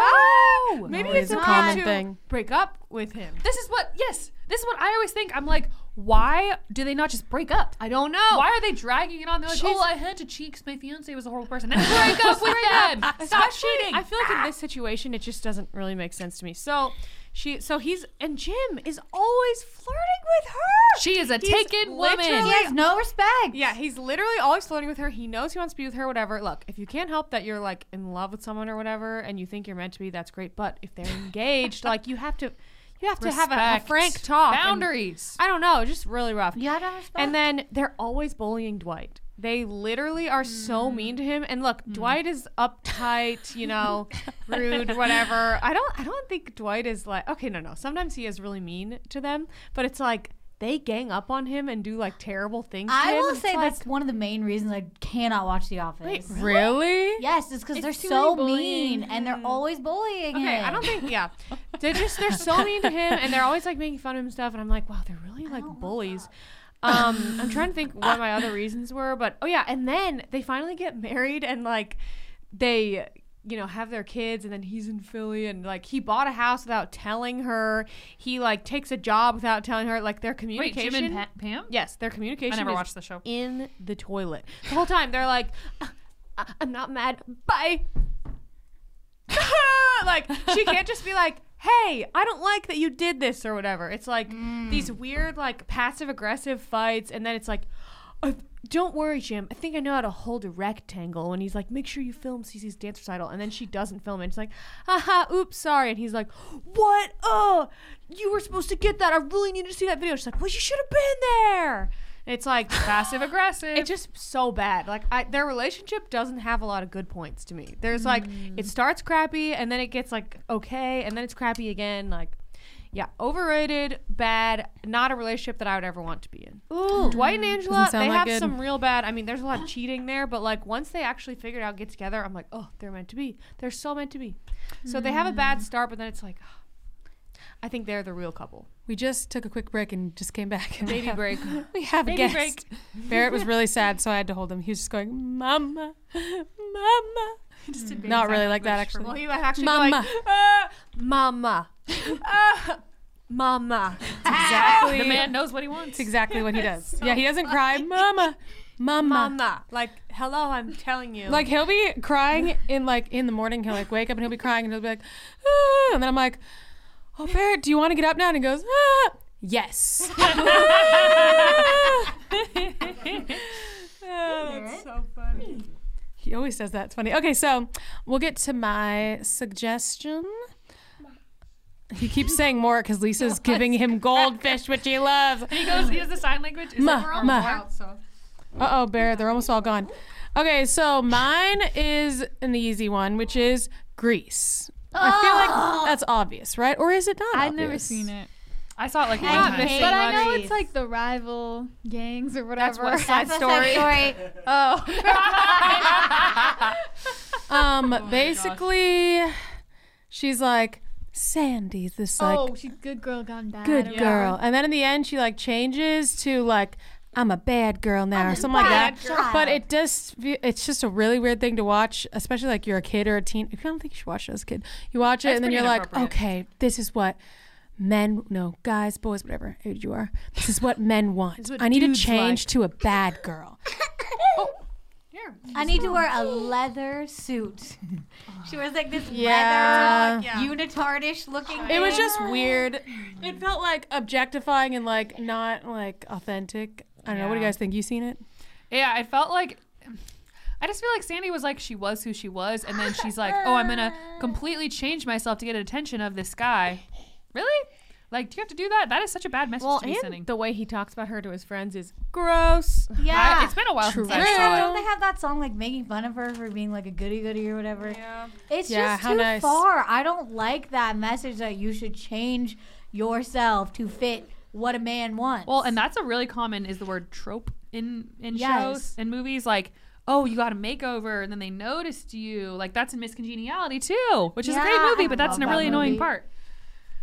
no, maybe Always it's a common thing. break up with him. This is what. Yes. This is what I always think. I'm like, why do they not just break up? I don't know. Why are they dragging it on? They're like, She's- oh, I had to cheat 'cause my fiance was a horrible person. And break up with them. Stop Especially, cheating. I feel like in this situation, it just doesn't really make sense to me. So she, so he's and Jim is always flirting with her. She is a He's taken woman. literally- He has no respect. Yeah, he's literally always flirting with her. He knows he wants to be with her, whatever. Look, if you can't help that you're like in love with someone or whatever, and you think you're meant to be, that's great. But if they're engaged, like you have to, you have to have a, a frank talk. and- Boundaries. I don't know, just really rough. You have to have respect. And then they're always bullying Dwight. They literally are so Mm. mean to him. And look, Dwight is uptight, you know, rude, whatever. I don't I don't think Dwight is like okay, no, no. Sometimes he is really mean to them, but it's like they gang up on him and do like terrible things to I him. will It's say like, that's one of the main reasons I cannot watch The Office. Wait, really? Yes, it's because It's they're too so many mean and they're always bullying Okay, him. I don't think yeah. They're just they're so mean to him and they're always like making fun of him and stuff and I'm like, wow, they're really like bullies. Um, I'm trying to think what my other reasons were, but oh yeah, and then they finally get married and like they you know, have their kids, and then he's in Philly, and like he bought a house without telling her. He like takes a job without telling her. Like their communication. Wait. Jim and Pa- Pam? Yes, their communication. I never is watched the show. In the toilet the whole time. They're like, "Uh, uh, "I'm not mad. Bye." like she can't just be like, "Hey, I don't like that you did this" or whatever. It's like these weird, like passive aggressive fights, and then it's like, "Uh, "Don't worry, Jim. I think I know how to hold a rectangle." And he's like, "Make sure you film Cece's dance recital," and then she doesn't film it. She's like, "Haha, oops, sorry." And he's like, "What? Oh, you were supposed to get that. I really need to see that video." She's like, "Well, you should have been there." And it's like Passive aggressive. it's just so bad. Like I, their relationship doesn't have a lot of good points to me. There's like it starts crappy and then it gets like okay and then it's crappy again. Like yeah, overrated, bad, not a relationship that I would ever want to be in. Ooh. Dwight and Angela, they like have good. some real bad. I mean, there's a lot of cheating there, but like once they actually figured out get together, I'm like, oh, they're meant to be. They're so meant to be. So they have a bad start, but then it's like, I think they're the real couple. We just took a quick break and just came back. And we Baby have- break. We have a Baby guest. break. Barrett was really sad, so I had to hold him. He was just going, "Mama, Mama." Just did baby Not sign really like that, language for actually. Well, he might actually Mama. like, uh, mama, uh, mama. Exactly. The man knows what he wants. It's exactly what he does. yeah, he doesn't cry, "Mama, Mama." Mama. Like, hello, I'm telling you. Like he'll be crying in like in the morning. He'll like wake up and he'll be crying and he'll be like, ah, and then I'm like, "Oh, Barrett, do you want to get up now?" And he goes, ah, "Yes." that's so funny. He always does that. It's funny. Okay, so we'll get to my suggestion. He keeps saying more because Lisa's giving him goldfish, which he loves. He goes. He does the sign language. Is Ma, it- ma. out, so. Uh oh, Bear, they're almost all gone. Okay, so mine is an easy one, which is Grease. I feel like that's obvious, right? Or is it not? I've never seen it. I saw it like one I time. But I know it's like the rival gangs or whatever. That's West Side That's a Story. story. oh. Um, basically, she's like, Sandy's this like oh, she's good girl gone bad. good or girl, and then in the end, she like changes to like. I'm a bad girl now, or something like that. But it does. fe- It's just a really weird thing to watch, especially like you're a kid or a teen. I don't think you should watch it as a kid, you watch it That's and then pretty you're like, inappropriate. okay, this is what men, no, guys, boys, whatever age you are. This is what men want. what I need to dudes change like. to a bad girl. Here. I need to wear a leather suit. she wears like this Yeah. leather uh, unitardish looking. It was thing. just weird. It felt like objectifying and like not like authentic. I don't know. What do you Yeah. guys think? You seen it? Yeah, I felt like I just feel like Sandy was like she was who she was, and then she's like, "Oh, I'm gonna completely change myself to get attention of this guy." Really? Like, do you have to do that? That is such a bad message Well, to be and sending. the way he talks about her to his friends is gross. yeah. I- it's been a while since I True. saw Don't they have that song like making fun of her for being like a goody goody or whatever? Yeah. It's Yeah, just how too nice. far. I don't like that message that you should change yourself to fit what a man wants. Well, and that's a really common is the word trope in in Yes. shows and movies. Like, oh, you got a makeover, and then they noticed you. Like that's in Miss Congeniality too, which is a great movie, but that's love a that really annoying part.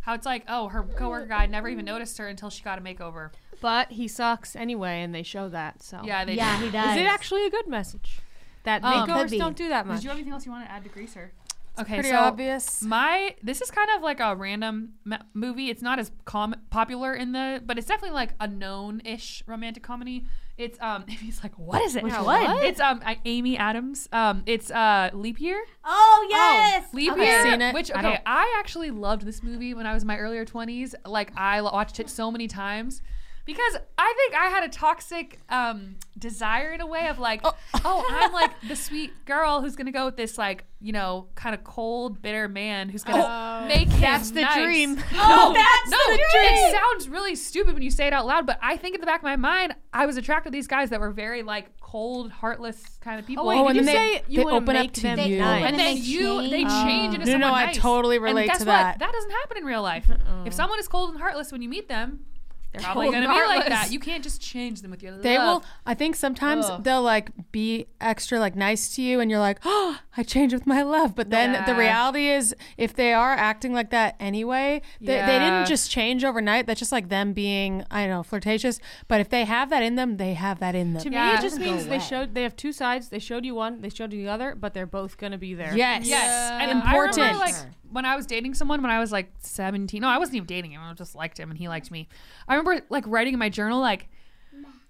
How it's like, oh, her coworker guy never even noticed her until she got a makeover. But he sucks anyway, and they show that. So Yeah, they yeah, do. he does. is it actually a good message? That Um, makeovers be. don't do that much. Did you have anything else you want to add to Greaser? Okay, Pretty so obvious. my this is kind of like a random ma- movie. It's not as com- popular in the, but it's definitely like a known-ish romantic comedy. It's um, he's like, what is it? Which No, one? It's um, I- Amy Adams. Um, it's uh, Leap Year. Oh yes, Leap Okay. Year. Seen it. Which okay, don't- I, actually loved this movie when I was in my earlier twenties. Like I watched it so many times. Because I think I had a toxic um, desire in a way of like, oh. I'm like the sweet girl who's gonna go with this like, you know, kind of cold, bitter man who's gonna make him That's the nice. dream. Oh, that's no, the dream. it sounds really stupid when you say it out loud, but I think in the back of my mind, I was attracted to these guys that were very like cold, heartless kind of people. wait, Oh, did and you then say they- you they wanna open up to them you. nice? and And then they you they change. change into No, no, someone I nice. totally And relate guess to what? that. That doesn't happen in real life. If someone is cold and heartless when you meet them, they're probably going to be like that. You can't just change them with your They will. I think sometimes Ugh. they'll like be extra like nice to you, and you're like, oh, I changed with my love. But then the Yeah. reality is, if they are acting like that anyway, they, they Yeah. didn't just change overnight. That's just like them being, I don't know, flirtatious. But if they have that in them, they have that in them. To me, Yeah. it just go means they away. showed they have two sides. They showed you one, they showed you the other, but they're both gonna be there. Yes. Yes, and Important. I remember like when I was dating someone when I was like seventeen. No, I wasn't even dating him. I just liked him, and he liked me. I remember like writing in my journal like.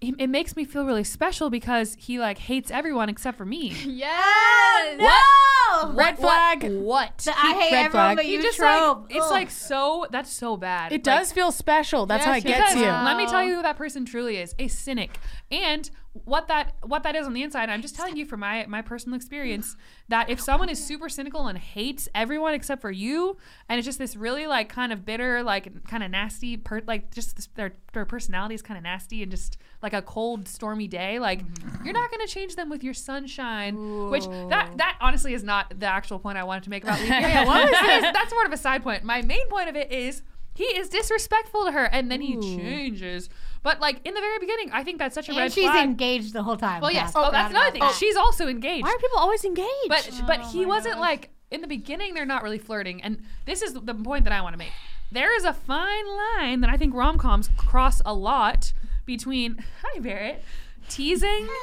It it makes me feel really special because he like hates everyone except for me. Yes. Oh, no! Red flag. What? The I hate Red everyone flag. but He you just trope. like it's Ugh. like so. That's so bad. It Like, does feel special. That's how it Yes, gets because you. let me tell you who that person truly is a cynic and what that what that is on the inside i'm just telling you from my my personal experience that if someone is super cynical and hates everyone except for you and it's just this really like kind of bitter like kind of nasty per like just this, their their personality is kind of nasty and just like a cold stormy day like you're not going to change them with your sunshine which that that honestly is not the actual point i wanted to make about leap year yeah, what this? that's sort of a side point. My main point of it is he is disrespectful to her and then he changes but like in the very beginning i think that's such a red flag. and red she's flag. engaged the whole time. well yes. Oh, that's another thing. that. she's also engaged. Why are people always engaged? but but he wasn't like in the beginning they're not really flirting. And this is the point that i want to make. There is a fine line that i think rom-coms cross a lot between hi barrett. Teasing.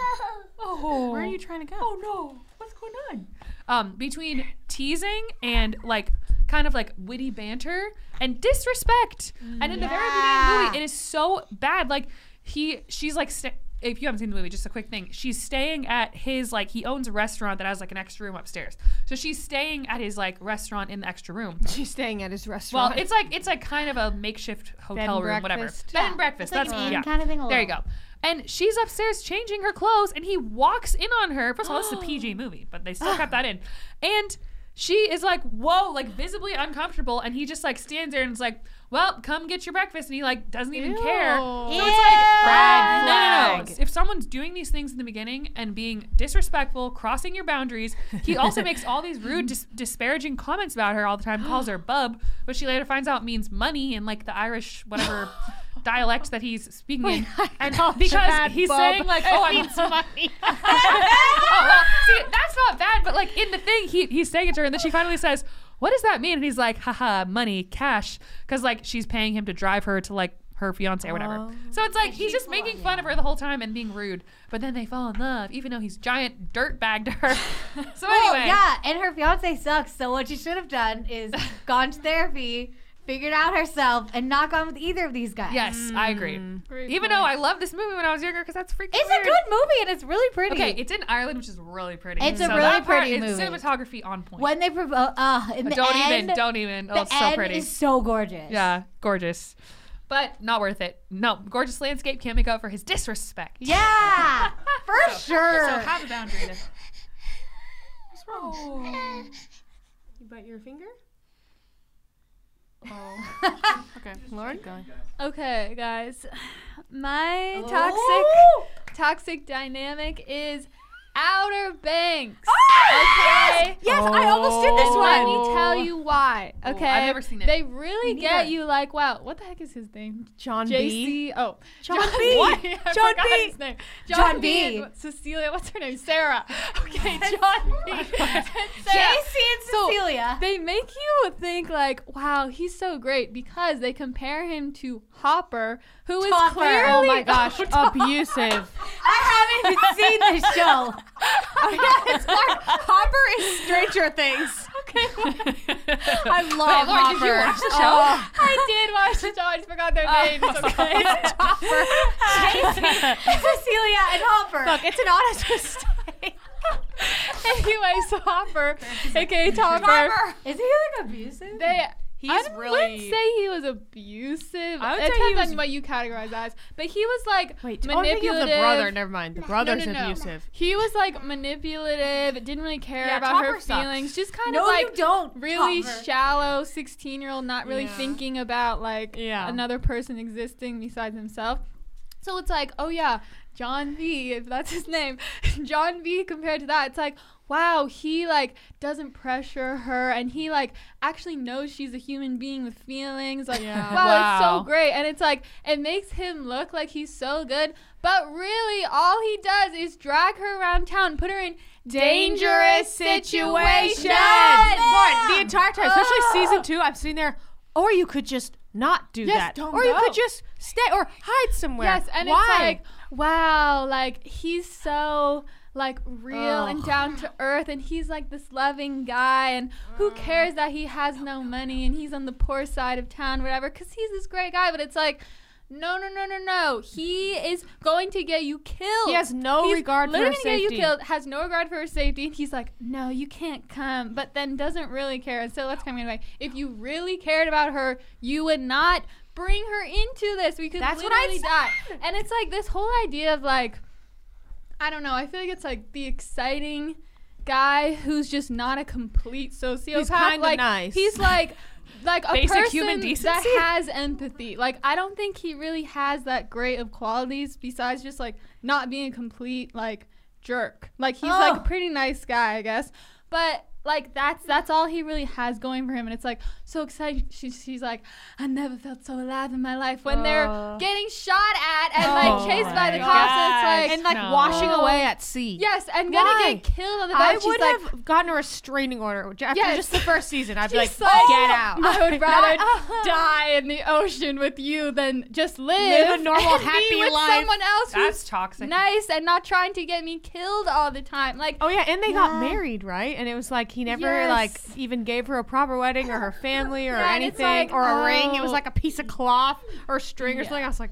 Oh. Where are you trying to go? oh no. What's going on? Um between teasing and like kind of like witty banter and disrespect. And in the very beginning of the movie it is so bad. Like he she's like sta if you haven't seen the movie just a quick thing. She's staying at his like he owns a restaurant that has like an extra room upstairs. So she's staying at his like restaurant in the extra room. She's staying at his restaurant. well it's like it's like kind of a makeshift hotel room whatever. breakfast. bed and breakfast it's like that's an inn yeah kind of thing there you go. And she's upstairs changing her clothes, and he walks in on her. First of all, this is a PG movie, but they still kept that in. And she is like, whoa, like visibly uncomfortable. And he just like stands there and is like, well, come get your breakfast. And he like doesn't even care. So it's like, Red no, no, no. If someone's doing these things in the beginning and being disrespectful, crossing your boundaries, he also makes all these rude, dis- disparaging comments about her all the time, calls her bub, but she later finds out means money in like the Irish, whatever. dialect that he's speaking in and because he's saying like oh I'm money. oh, well, see, that's not bad, but like in the thing, he, he's saying it to her, and then she finally says, What does that mean? And he's like, haha, money, cash. Because like she's paying him to drive her to like her fiance or whatever. Oh, so it's like he's just making fun of her the whole time and being rude. But then they fall in love, even though he's giant dirt bagged her. so Well, anyway. yeah, and her fiance sucks. So what she should have done is gone to therapy, figured out herself, and not gone with either of these guys. Yes, I agree. Great Even point. though I loved this movie when I was younger because that's freaking It's weird. a good movie and it's really pretty. Okay, it's in Ireland, which is really pretty. It's a really that part pretty is movie. Cinematography on point. when they propose, uh, in the don't end, even, don't even. Oh, the it's so end pretty. is so gorgeous. Yeah, gorgeous. But not worth it. No, gorgeous landscape can't make up for his disrespect. Yeah, for sure. So have a boundary. To, You bite your finger? Oh. Okay, Lauren, going. Okay, guys. My Oh. toxic toxic dynamic is Outer Banks. Ah, okay. Yes, I almost did this one. Let me tell you why. Oh, okay. I've never seen it. They really Me get neither. you like, wow, what the heck is his name? John B. JC. Oh, John B. What? I John forgot B. His name. John B. B. and Cecilia. What's her name? Sarah. Okay, John B. and Sarah. JC and Cecilia. So, Cecilia. They make you think like, wow, he's so great because they compare him to Hopper, who is Topper. clearly Oh my gosh, oh, abusive. I haven't even seen this show. Oh, yeah, it's Mark. Hopper is Stranger Things. Okay. I love Lauren, Hopper. did you watch the show? Oh, I did watch the show. I just forgot their oh, names. Okay. Hopper. Cecilia and Hopper. Look, it's an honest mistake. anyway, so Hopper, aka Topper, Is he like abusive? they. He's I really- wouldn't say he was abusive. I would it depends was- on what you categorize as, but he was like Wait, oh, manipulative. of the brother. Never mind. The brother's no, no, no. abusive. He was like manipulative. Didn't really care Yeah, about her sucks. feelings. Just kind of like you don't. really shallow 16 year old not really Yeah. thinking about like Yeah. another person existing besides himself so it's like oh yeah John V, if that's his name, John V compared to that, it's like, wow, he like doesn't pressure her and he like actually knows she's a human being with feelings. Like, Yeah. wow, it's so great. And it's like, it makes him look like he's so good, but really all he does is drag her around town, put her in dangerous situations. The entire time, especially Oh. season two, I'm sitting there. Or you could just not do Yes, that, or you could just stay or hide somewhere. Yes, and Why? it's like, wow, like he's so like real and down to earth and he's like this loving guy and who mm. cares that he has no money and he's on the poor side of town whatever cuz he's this great guy but it's like no no no no no. He is going to get you killed. He has no He's regard for her gonna get safety. you killed has no regard for her safety and he's like no you can't come but then doesn't really care and so let's come anyway if you really cared about her you would not bring her into this. We could That's what I die. and it's like this whole idea of like i don't know. I feel like it's like the exciting guy who's just not a complete sociopath. Kinda like nice. he's like like a Basic person that has empathy. Like i don't think he really has that great of qualities besides just like not being a complete like jerk. Like he's like a pretty nice guy i guess. But like that's that's all he really has going for him and it's like so exciting she, she's like i never felt so alive in my life when they're getting shot at and Oh like chased by the cops and it's like and like No. washing away at sea. yes and gonna get killed on the I would she's like have gotten a restraining order after Yes. just the first season. I'd be like, She's like, get out. I would rather Not- die in the ocean with you than just live, Live a normal, and happy be with life. someone else That's who's toxic. nice and not trying to get me killed all the time. Like, Oh yeah, and they got married, right? And it was like he never Yes. like even gave her a proper wedding or her family or Yeah, anything like, or a ring. It was oh. like a piece of cloth or string or something. I was like,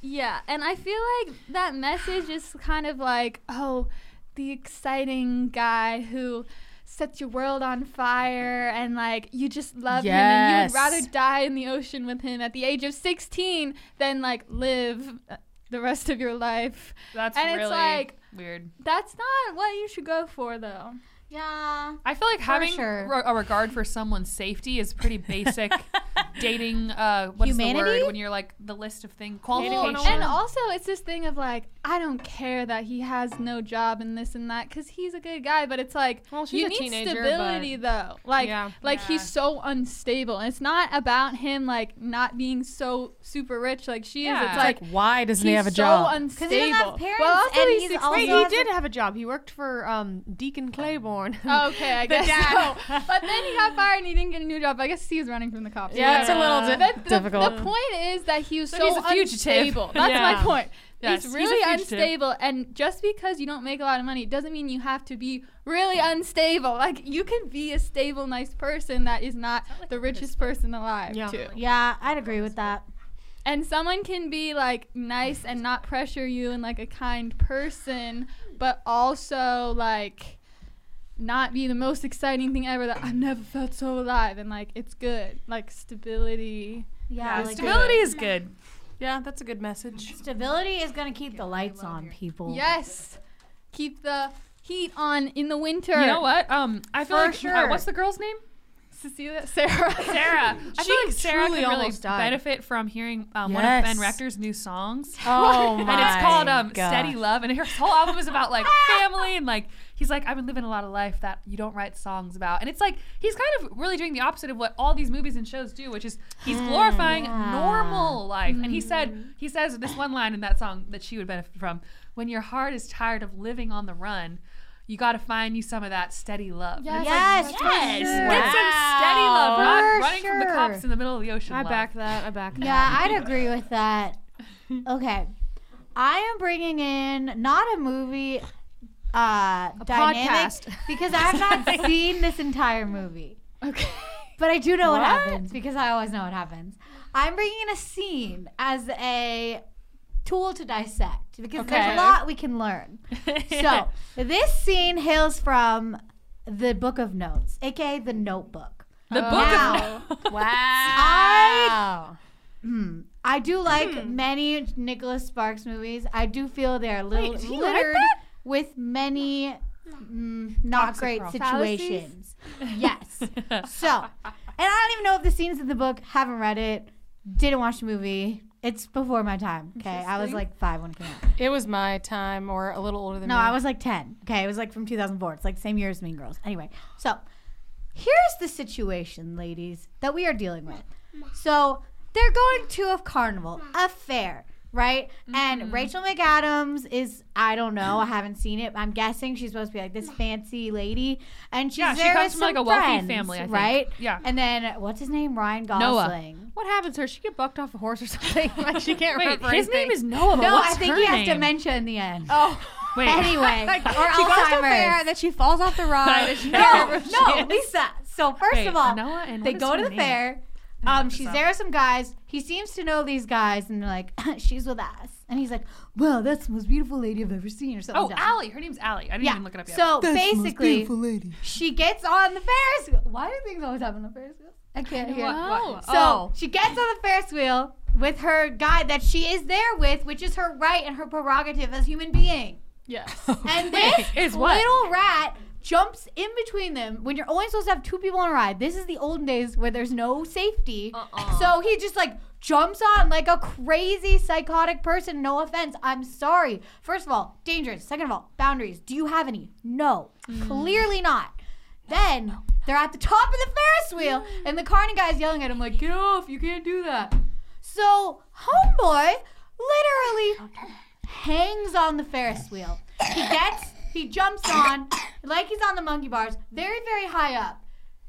yeah, and I feel like that message is kind of like, oh, the exciting guy who sets your world on fire and like you just love him and you would rather die in the ocean with him at the age of 16 than like live uh, the rest of your life. That's And it's really like- weird. That's not what you should go for though. Yeah. I feel like having sure. re- a regard for someone's safety is pretty basic dating. Uh, what is the word when you're like the list of things Well, qualifications? and also it's this thing of like I don't care that he has no job and this and that because he's a good guy, but it's like Well, she's you a need teenager, stability though. Like Yeah. like Yeah. he's so unstable, and it's not about him like not being so super rich like she is. Yeah. It's It's like. Why doesn't he have a so job? unstable. he doesn't have parents, well, also and he's, he's also wait, has he a- did have a job. He worked for um, Deacon Claiborne. Oh, okay, I The guess dad. so. But then he got fired and he didn't get a new job. I guess he was running from the cops. yeah, it's a little Yeah. di- But the, difficult. the point is that he was So so, he's a unstable. That's my point. Yes, he's he's really fugitive. unstable, and just because you don't make a lot of money doesn't mean you have to be really unstable. Like you can be a stable, nice person that is not the richest person alive Yeah. too. Yeah, I'd agree with that. And someone can be like nice and not pressure you and like a kind person, but also like not be the most exciting thing ever that I've never felt so alive and like it's good. Like stability. Yeah, Yeah, like Stability is good. yeah, that's a good message. stability is gonna keep the lights on, people. Yes. Keep the heat on in the winter. You know what? Um, I feel For like uh, sure. what's the girl's name? Cecilia, Sarah. Sarah. I feel She like Sarah truly could really almost died. benefit from hearing um, one of Ben Rector's new songs. Oh my and it's called um. Steady Love, and her whole album is about like family and like he's like I've been living a lot of life that you don't write songs about, and it's like he's kind of really doing the opposite of what all these movies and shows do, which is he's hmm, glorifying normal life. And he hmm. said he says this one line in that song that she would benefit from: "When your heart is tired of living on the run." You got to find you some of that steady love. And Yes, like, for yes, sure. get some steady love, not For running from the cops in the middle of the ocean. I love. back that. I back that. Yeah, I'd agree with that. Okay. I am bringing in not a movie uh dynamic podcast. because I have not seen this entire movie. Okay. But I do know what? What? happens because I always know what happens. I'm bringing in a scene as a tool to dissect because there's a lot we can learn. so, this scene hails from the Book of Notes, aka the Notebook. the book Now, of I Hmm. I do like Hmm. many Nicholas Sparks movies. I do feel they're a little, Wait, littered? With many mm, not great situations. Yes. So, and I don't even know if the scenes in the book. Haven't read it. Didn't watch the movie. It's before my time. Okay, I was like five when it came out. It was my time, or a little older than me? No, me. I was like 10. Okay, it was like from 2004. It's like same year as Mean Girls. Anyway, so here's the situation, ladies, that we are dealing with. So they're going to a carnival, a fair, right? And mm-hmm. Rachel McAdams is, I don't know, I haven't seen it. I'm guessing she's supposed to be like this fancy lady. And she's Yeah, she there comes with from, like, a wealthy friends, family, I think. right? Yeah. And then what's his name? Ryan Noah. Gosling. What happens to her? She get bucked off a horse or something? like she can't Wait, remember his anything. name is Noah. But No, what's I think her he has dementia in the end. Oh, Wait, Anyway, like, or she goes to fair, Alzheimer's. and then she falls off the ride. and she can't No, remember who she no. Lisa. So first Wait, of all, Noah and they go to the name? fair. I Um, she's this there with some guys. He seems to know these guys, and they're like, "She's with us," and he's like, "Well, that's the most beautiful lady I've ever seen," or something. Oh, dumb. Allie. Her name's Allie. I didn't Yeah. even look it up yet. So basically, she gets on the Ferris wheel. Why do things always happen on the Ferris wheel? I can't hear. Wow. So Oh. she gets on the Ferris wheel with her guy that she is there with, which is her right and her prerogative as human being. Yes. And this Is what? little rat jumps in between them when you're only supposed to have two people on a ride. This is the olden days where there's no safety. Uh-uh. So he just like jumps on like a crazy psychotic person. No offense. I'm sorry. First of all, dangerous. Second of all, boundaries. Do you have any? No. Mm. Clearly not. Then they're at the top of the Ferris wheel and the carny guy's yelling at him like, "Get off! You can't do that." So homeboy literally hangs on the Ferris wheel. He gets, he jumps on, like he's on the monkey bars, very, very high up.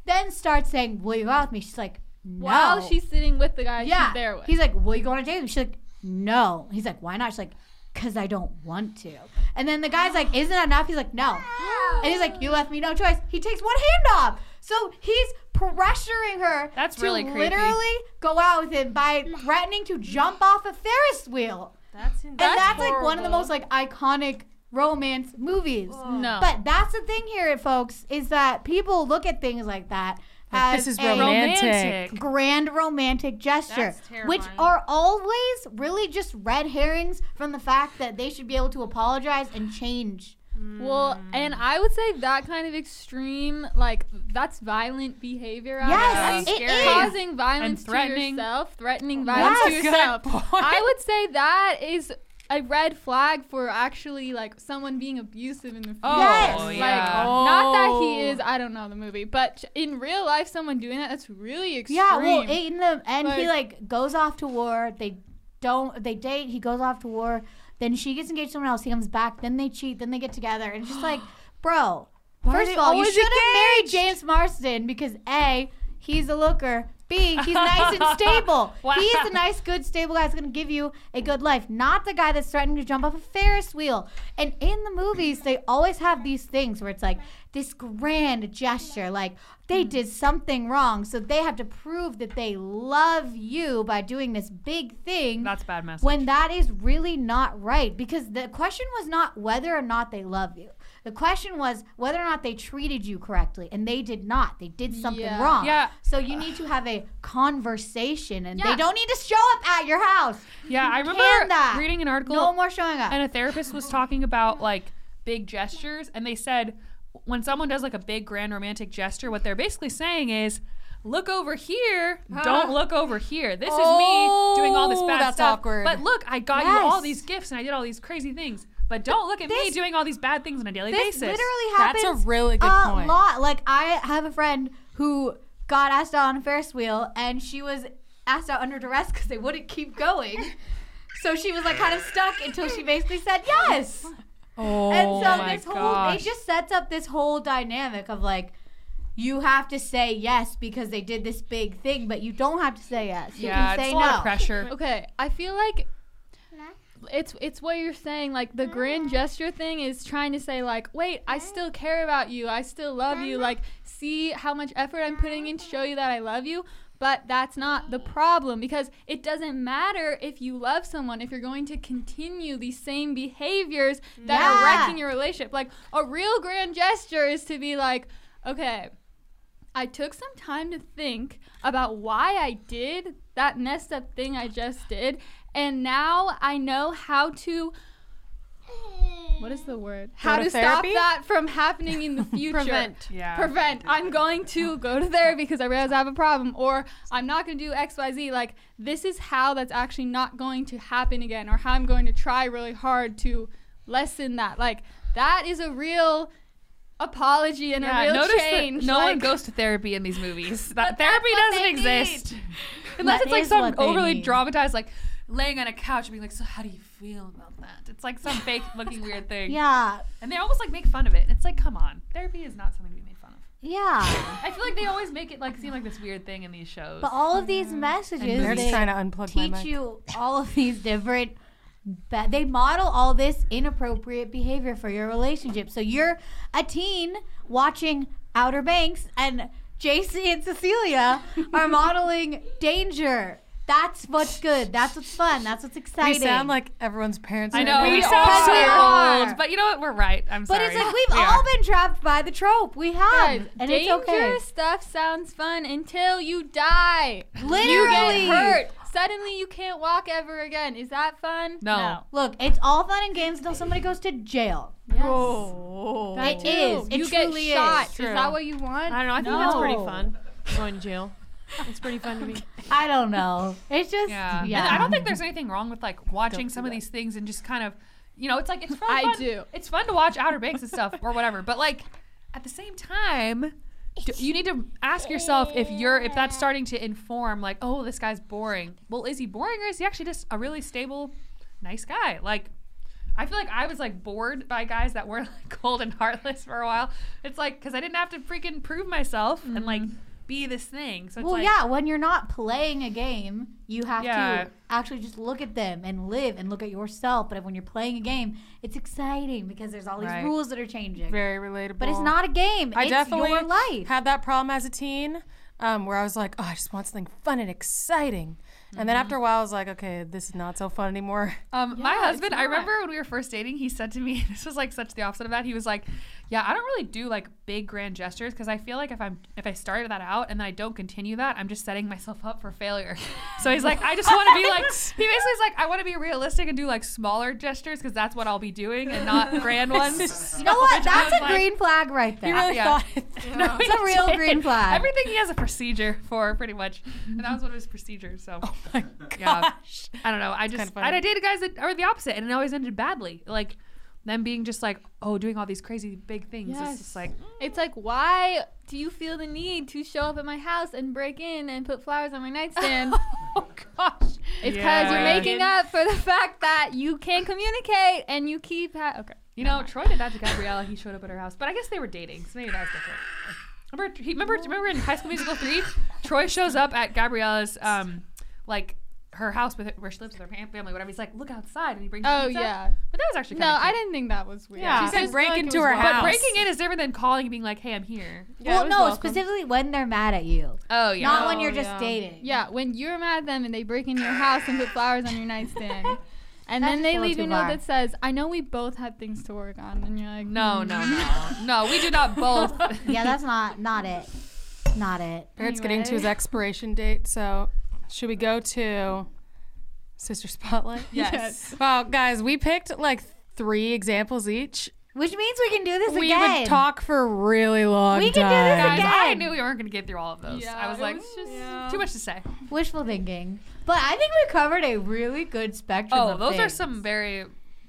Then starts saying, Will you go out with me? She's like, No. While she's sitting with the guy yeah. she's there with. He's like, Will you go on a date with me? She's like, No. He's like, Why not? She's like, Because I don't want to. And then the guy's like, Isn't that enough? He's like, No. And he's like, You left me no choice. He takes one hand off. So he's pressuring her That's to really creepy. literally go out with him by threatening to jump off a Ferris wheel. That's him. And that's like one of the most like iconic romance movies. no. But that's the thing here, folks, is that people look at things like that as this is a romantic. grand romantic gesture, That's which are always really just red herrings from the fact that they should be able to apologize and change. Well, and mm. I would say that kind of extreme, like that's violent behavior. Yes, actually. it is. causing violence And threatening. to yourself, threatening violence Yes. to Good yourself. point. I would say that is a red flag for actually like someone being abusive in the oh, future. Oh, Yes. Like, yeah. not that he Oh. is. I don't know the movie, but in real life, someone doing that that's really extreme. Yeah, well, in the end, he Like- like goes off to war. They don't. They date. He goes off to war. Then she gets engaged to someone else. He comes back. Then they cheat. Then they get together. And it's just like, bro. Why first of all, oh, you should have married? James Marsden because a he's a looker. He's nice and stable. Wow. He's a nice, good, stable guy that's gonna give you a good life. Not the guy that's threatening to jump off a Ferris wheel. And in the movies, they always have these things where it's like this grand gesture, like they hmm. did something wrong, so they have to prove that they love you by doing this big thing. That's bad message. when that is really not right because the question was not whether or not they love you. The question was whether or not they treated you correctly, and they did not. They did something Yeah. wrong. Yeah. So you need to have a conversation, and Yeah. they don't need to show up at your house. yeah, I remember that. reading an article No more showing up. and a therapist was talking about like big gestures and they said when someone does like a big grand romantic gesture what they're basically saying is look over here don't look over here this is me doing all this Oh, bad that's stuff awkward. but look i got you all these gifts and i did all these crazy things but don't look at me doing all these bad things on a daily this basis literally That's a really good a point. lot. Like I have a friend who got asked out on a Ferris wheel, and she was asked out under duress because they wouldn't keep going. so she was like kind of stuck until she basically said yes. Oh and so my this whole gosh. it just sets up this whole dynamic of like you have to say yes because they did this big thing, but you don't have to say yes. You yeah can it's say a lot no. of pressure Okay, I feel like it's it's what you're saying. Like the grand gesture thing is trying to say like, wait, I still care about you. I still love you. Like, see how much effort I'm putting in to show you that I love you. But that's not the mm. problem because it doesn't matter if you love someone if you're going to continue these same behaviors that are wrecking your relationship. Like a real grand gesture is to be like, okay, I took some time to think about why I did that messed up thing I just did, and now I know how to what is the word? How to to stop that from happening in the future. Prevent. Yeah. Prevent. I'm going to go to therapy because I realize I have a problem, or I'm not going to do X, Y, Z. Like this is how that's actually not going to happen again, or how I'm going to try really hard to lessen that. Like that is a real apology and a real notice change. that no one goes to therapy in these movies. That therapy doesn't exist. Unless That it's like some overly need. dramatized, like laying on a couch and being like, "So how do you feel about that?" It's like some fake looking weird thing. Yeah, And they almost like make fun of it. It's like, come on, therapy is not something to be made fun of. yeah. I feel like they always make it like seem like this weird thing in these shows. But all of these messages, They're just they trying to unplug my teach mic. you all of these different. Ba- they model all this inappropriate behavior for your relationship. So you're a teen watching Outer Banks, and JC and Cecilia are modeling danger. That's what's good. That's what's fun. That's what's exciting. We sound like everyone's parents. I know now. we We sound are. so are. old, but you know what? We're right. I'm but sorry. But it's like we've We all are. been trapped by the trope. We have, Guys, and it's okay. dangerous stuff sounds fun until you die. Literally. You get hurt. Suddenly you can't walk ever again. Is that fun? No. Look, it's all fun and games until somebody goes to jail. Yes. Oh. That It too. is. It you get shot. is. Is, that what you want? I don't know. I think that's pretty fun. Going to jail. It's pretty fun to me. I don't know. It's just Yeah. yeah. I don't think there's anything wrong with like watching some of these things and just kind of, you know, it's like it's fun. I fun- do. It's fun to watch Outer Banks and stuff or whatever. But like at the same time, d- you need to ask yourself if you're if that's starting to inform like, oh, this guy's boring. Well, is he boring or is he actually just a really stable, nice guy? Like. I feel like I was like bored by guys that were like cold and heartless for a while. It's like because I didn't have to freaking prove myself and like mm-hmm. Be this thing. So it's Well, like, yeah, when you're not playing a game, you have Yeah. to actually just look at them and live and look at yourself. But when you're playing a game, it's exciting because there's all these Right. rules that are changing. Very relatable. but it's not a game. I it's definitely your life. had that problem as a teen, um, where I was like, oh, I just want something fun and exciting. And then after a while, I was like, okay, this is not so fun anymore. Um, my Yeah, it's husband, I remember when we were first dating, he said to me, this was like such the opposite of that. He was like, "Yeah, I don't really do like big grand gestures because I feel like if I'm if I started that out and then I don't continue that, I'm just setting myself up for failure." So he's like, "I just want to be like." He basically is like, "I want to be realistic and do like smaller gestures because that's what I'll be doing and not grand ones." you know what? That's a like- green flag right there. You really yeah. thought it. No, It's a real green flag. Everything he has a procedure for, pretty much, and that was one of his procedures. So. Oh my Yeah. gosh. I don't know. I just kinda and I dated guys that are the opposite, and it always ended badly. Like them being just like, oh, doing all these crazy big things. It's just like, It's like, why do you feel the need to show up at my house and break in and put flowers on my nightstand? oh gosh. it's because Yeah. you're making up for the fact that you can't communicate and you keep. Ha- okay. You know, Troy did that to Gabriella. He showed up at her house, but I guess they were dating, so maybe that was different. Remember, he, remember, remember in High School Musical three, Troy shows up at Gabriella's um, like her house with where she lives with her family, whatever. He's like, look outside, and he brings. Oh pizza. yeah. but that was actually No, kinda I didn't think that was weird. Yeah. She said just break felt like into her wild. But house. breaking in is different than calling and being like, hey, I'm here. Yeah, it well, was no, welcome. specifically when they're mad at you, Oh yeah. not when Oh, you're just yeah. dating. Yeah, when you're mad at them and they break into your house and put flowers on your nightstand. And That's then they leave you a note far. that says, I know we both had things to work on. And you're like, No, "Hmm." no, no, no. We do not both. Yeah, that's not not it. Not it. Barrett's getting to his expiration date, so should we go to Sister Spotlight? yes. Well, guys, we picked like three examples each. Which means we can do this again. we again. would talk for a really long We can do time. this Guys, I knew we weren't going to get through all of those. Yeah, I was it like, was just- "Mm, too much to say. Wishful thinking. But I think we covered a really good spectrum. Oh, of those are things. some very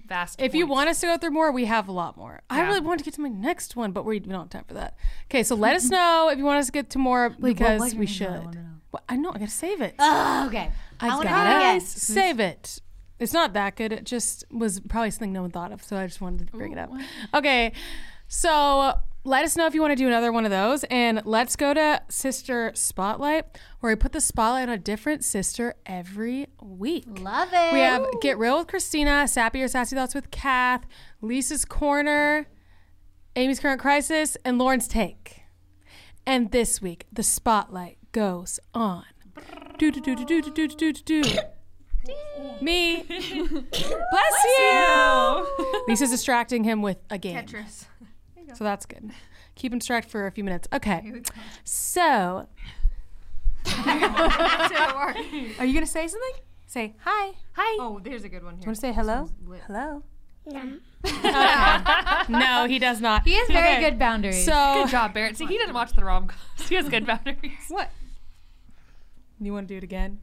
vast. If you points. want us to go through more, we have a lot more. I Yeah. really wanted to get to my next one, but we don't have time for that. Okay, so let us know if you want us to get to more because what's your we name? I should. Well, I know. I gotta save it. Oh, okay. I, wanna gotta again. save it. It's not that good. It just was probably something no one thought of, so I just wanted to bring it up. Okay, so let us know if you want to do another one of those, and let's go to Sister Spotlight, where we put the spotlight on a different sister every week. Love it. We have Get Real with Christina, Sappy or Sassy Thoughts with Kath, Lisa's Corner, Amy's Current Crisis, and Lauren's Take. And this week, the spotlight goes on. Do do do do do do do do do do. Me. Bless you. Lisa's distracting him with a game. Tetris. So that's good. Keep him distracted for a few minutes. Okay. So. Are you gonna say something? Say hi. Hi. Oh, there's a good one here. want to say hello? Hello. no, he does not. He has very Okay. good boundaries. So Good job, Barrett. See, he doesn't watch the rom coms. He has good boundaries. what? You want to do it again?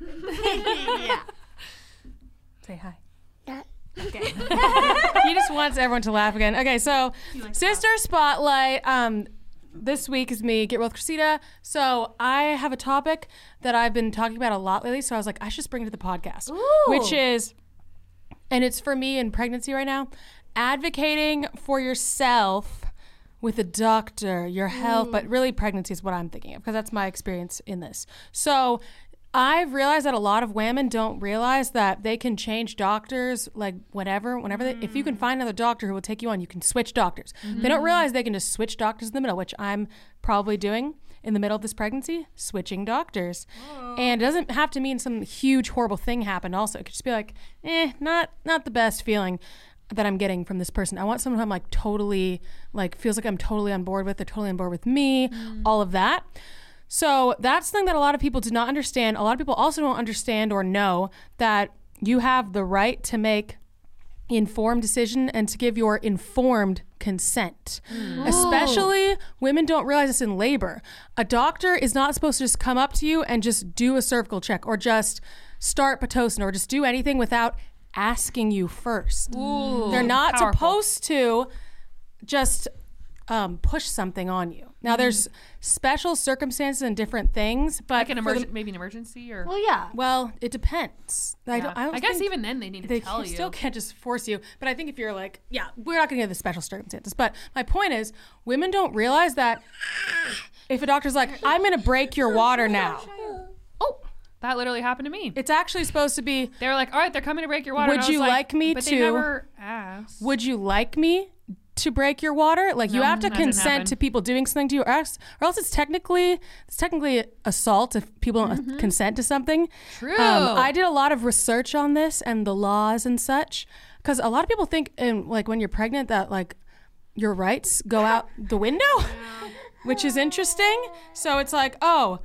yeah. Say hi. Okay. he just wants everyone to laugh again. Okay, so sister spotlight. Um, this week is me, Get Real with Christina. So I have a topic that I've been talking about a lot lately. So I was like, I should just bring it to the podcast, which is, and it's for me in pregnancy right now, advocating for yourself with a doctor, your health, but mm. really pregnancy is what I'm thinking of because that's my experience in this. So I've realized that a lot of women don't realize that they can change doctors like whatever, whenever they, if you can mm. find another doctor who will take you on, you can switch doctors. They don't mm-hmm. realize they can just switch doctors in the middle, which I'm probably doing in the middle of this pregnancy, switching doctors. And it doesn't have to mean some huge horrible thing happened also. It could just be like, eh, not not the best feeling that I'm getting from this person. I want someone who I'm like totally like feels like I'm totally on board with, they're totally on board with me, mm. all of that. So that's something that a lot of people do not understand. A lot of people also don't understand or know that you have the right to make informed decision and to give your informed consent. Mm. Especially women don't realize this in labor. A doctor is not supposed to just come up to you and just do a cervical check or just start pitocin or just do anything without asking you first. They're not powerful. supposed to just um, push something on you. Now, there's special circumstances and different things, but Like an for the- maybe an emergency or. well, yeah. well, it depends. I, don't, I, don't I guess even then they need to they tell can- you. still can't just force you. But I think if you're like, yeah, we're not going to get the special circumstances. But my point is, women don't realize that if a doctor's like, I'm going to break your water now, that literally happened to me. it's actually supposed to be, They were like, "All right, they're coming to break your water." Would and I was you like me to, but to- They never asked. would you like me to break your water? Like you have to consent to people doing something to you, or else, or else it's technically it's technically assault if people don't consent to something. True. Um, I did a lot of research on this and the laws and such because a lot of people think, in, like when you're pregnant, that like your rights go out the window, which is interesting. So it's like, oh,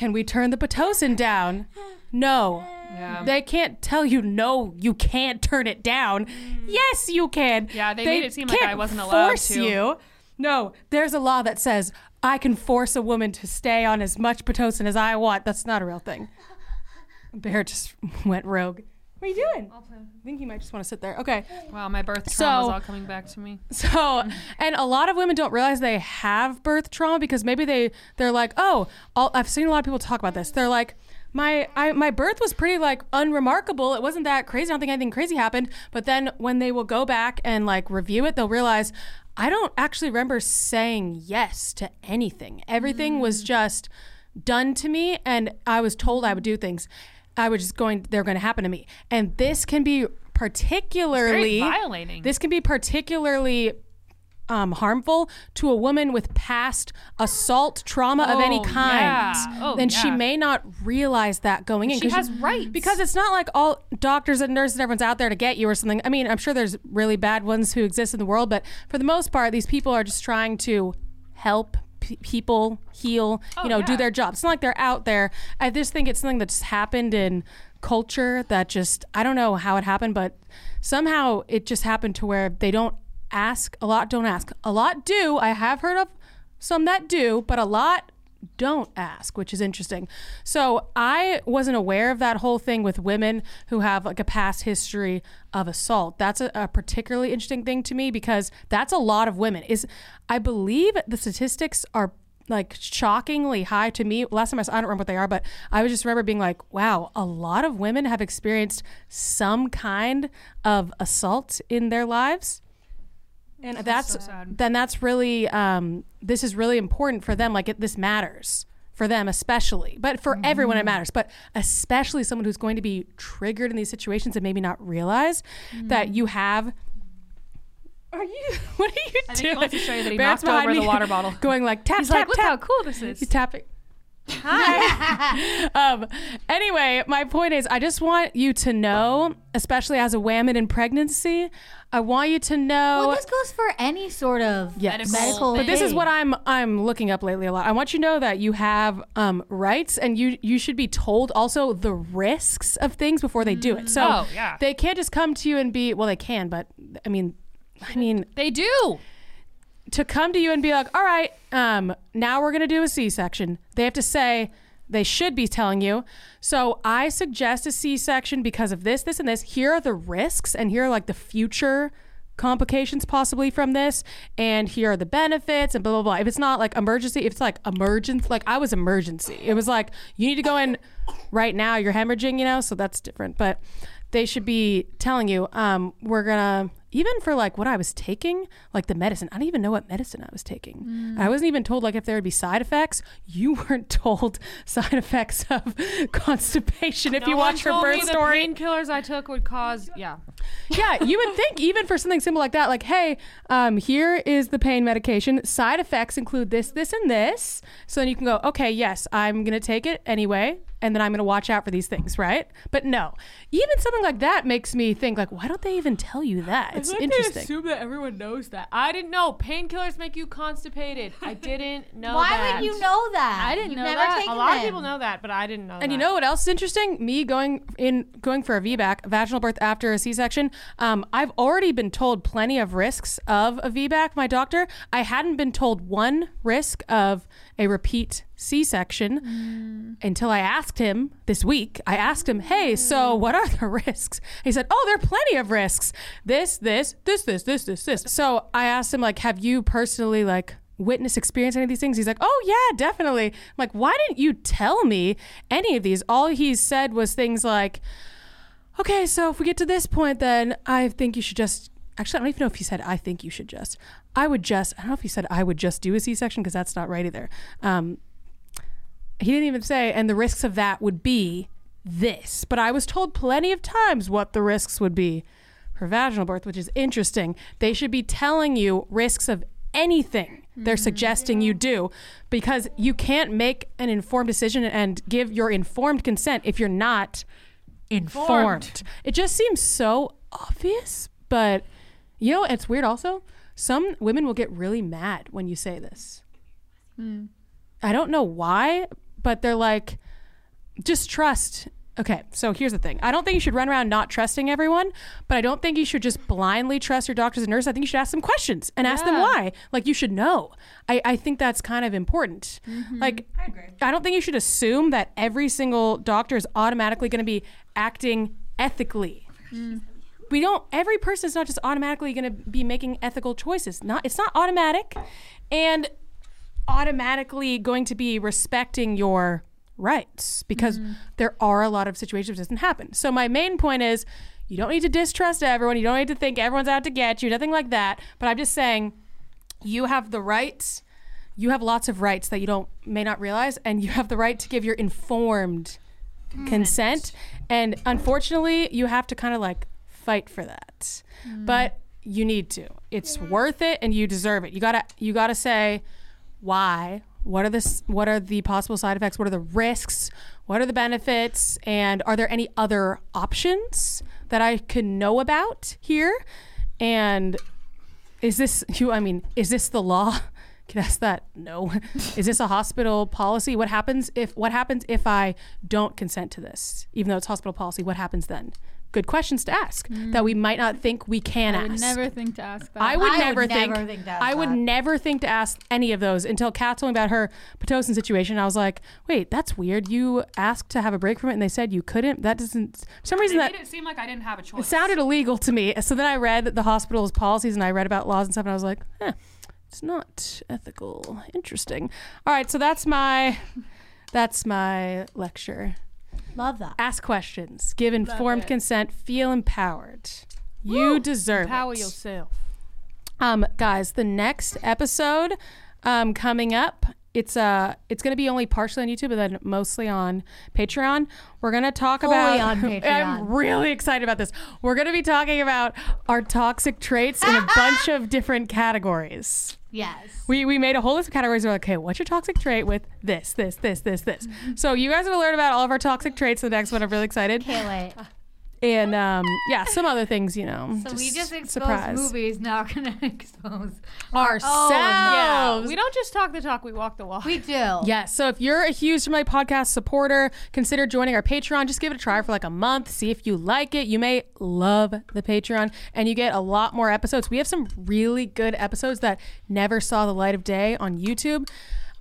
can we turn the pitocin down? No. Yeah. They can't tell you no, you can't turn it down. Mm. Yes, you can. Yeah, they made it seem like I wasn't allowed force to. you. No, there's a law that says I can force a woman to stay on as much pitocin as I want. That's not a real thing. Bear just went rogue. What are you doing? I think you might just want to sit there. Okay. Wow, my birth trauma is So- all coming back to me. So, and a lot of women don't realize they have birth trauma because maybe they they're like, oh, all, I've seen a lot of people talk about this. They're like, my I, my birth was pretty like unremarkable. It wasn't that crazy. I don't think anything crazy happened. But then when they will go back and like review it, they'll realize I don't actually remember saying yes to anything. Everything was mm. just done to me, and I was told I would do things. I was just going. They're going to happen to me, and this can be particularly violating. This can be particularly um, harmful to a woman with past assault trauma of any Oh, kind. yeah. Oh, and she may not realize that going in. She has rights. Because it's not like all doctors and nurses and everyone's out there to get you or something. I mean, I'm sure there's really bad ones who exist in the world, but for the most part, these people are just trying to help p- people heal, oh, you know, do their job. It's not like they're out there. I just think it's something that's happened in culture that just, I don't know how it happened, but somehow it just happened to where they don't ask, a lot don't ask. A lot do. I have heard of some that do, but a lot don't ask, which is interesting. So I wasn't aware of that whole thing with women who have like a past history of assault. That's a, a particularly interesting thing to me because that's a lot of women. Is I believe the statistics are like shockingly high to me. Last time I saw, I don't remember what they are, but I just remember being like, wow, a lot of women have experienced some kind of assault in their lives and that's, so sad. then that's really um, this is really important for them like it, this matters for them especially but for everyone it matters but especially someone who's going to be triggered in these situations and maybe not realize that you have are you what are you I think he wants to show you that he Barrett's knocked over the water bottle. going like tap He's tap like, look tap how cool this is. he's tapping Hi. um, anyway, my point is, I just want you to know, especially as a woman in pregnancy, I want you to know. Well, this goes for any sort of Yes. medical. But this is what I'm I'm looking up lately a lot. I want you to know that you have um, rights, and you you should be told also the risks of things before they do it. So Oh, yeah. they can't just come to you and be well, they can, but I mean, I mean, They do. To come to you and be like, all right, um, now we're gonna do a C-section. They have to say they should be telling you. So I suggest a C-section because of this, this, and this. Here are the risks, and here are like the future complications possibly from this, and here are the benefits, and blah blah blah. If it's not like emergency, if it's like emergency, like I was emergency. It was like you need to go in right now. You're hemorrhaging, you know, so that's different. But they should be telling you, um, we're gonna even for like what I was taking, like the medicine. I didn't even know what medicine I was taking. I wasn't even told like if there would be side effects. You weren't told side effects of constipation if No you watch her birth the story. painkillers I took would cause yeah. yeah, you would think even for something simple like that, like, hey, um, here is the pain medication. Side effects include this, this, and this. So then you can go, okay, yes, I'm gonna take it anyway, and then I'm gonna watch out for these things, right? But no, even something like that makes me think, like, why don't they even tell you that? It's interesting. assume that everyone knows that. I didn't know painkillers make you constipated. I didn't know Why that. would you know that? I didn't You've know never that. Taken A lot of people know that, but I didn't know. That. And you that. know what else is interesting? Me going in going for a VBAC, vaginal birth after a C-section. Um, I've already been told plenty of risks of a VBAC. My doctor, I hadn't been told one risk of a repeat C-section until I asked him this week. I asked him, "Hey, so what are the risks?" He said, "Oh, there are plenty of risks. This, this, this, this, this, this, this." So I asked him, like, "Have you personally like?" witness experience any of these things he's like oh yeah definitely I'm like why didn't you tell me any of these all he said was things like okay so if we get to this point then i think you should just actually i don't even know if he said i think you should just i would just i don't know if he said i would just do a c-section because that's not right either um, he didn't even say and the risks of that would be this but i was told plenty of times what the risks would be for vaginal birth which is interesting they should be telling you risks of anything they're mm-hmm. suggesting you do because you can't make an informed decision and give your informed consent if you're not informed. It just seems so obvious, but you know, it's weird also. Some women will get really mad when you say this. Hmm. I don't know why, but they're like, just trust. Okay, so here's the thing. I don't think you should run around not trusting everyone, but I don't think you should just blindly trust your doctors and nurses. I think you should ask them questions and ask them why. Like you should know. I, I think that's kind of important. Mm-hmm. Like I agree. I don't think you should assume that every single doctor is automatically going to be acting ethically. Mm. We don't every person is not just automatically going to be making ethical choices. Not it's not automatic and automatically going to be respecting your rights because mm-hmm. there are a lot of situations this doesn't happen. So my main point is you don't need to distrust everyone. You don't need to think everyone's out to get you, nothing like that. But I'm just saying you have the rights. You have lots of rights that you don't may not realize, and you have the right to give your informed consent. And unfortunately, you have to kind of like fight for that. Mm-hmm. But you need to. It's worth it, and you deserve it. You gotta you gotta say why. What are the what are the possible side effects? What are the risks? What are the benefits? And are there any other options that I can know about here? And is this you? I mean, is this the law? Can I ask that? No. is this a hospital policy? What happens if what happens if I don't consent to this, even though it's hospital policy? What happens then? Good questions to ask that we might not think we can I ask. would never think to ask that. I would I never would think. never think to ask I would that. never think to ask any of those until Kat told me about her pitocin situation. I was like, "Wait, that's weird. You asked to have a break from it, and they said you couldn't. That doesn't. For some They reason, that made it seem like I didn't have a choice. it sounded illegal to me. So then I read the hospital's policies and I read about laws and stuff, and I was like, eh, it's not ethical. Interesting. All right, so that's my that's my lecture. Love that. Ask questions, give informed consent, feel empowered. You deserve Power it. yourself. Um, guys, the next episode um, coming up it's uh it's gonna be only partially on YouTube, but then mostly on Patreon. We're gonna talk Fully about. on I'm really excited about this. We're gonna be talking about our toxic traits in a bunch of different categories. Yes. We, we made a whole list of categories. We're like, okay, what's your toxic trait with this, this, this, this, this? So you guys are gonna learn about all of our toxic traits. In the next one, I'm really excited. Can't wait. And um, yeah, some other things, you know. So we just exposed surprise. movies. Now we're gonna expose ourselves. Yeah, we don't just talk the talk, we walk the walk. We do. Yes. So if you're a huge My Podcast supporter, consider joining our Patreon. Just give it a try for like a month. See if you like it. You may love the Patreon and you get a lot more episodes. We have some really good episodes that never saw the light of day on YouTube.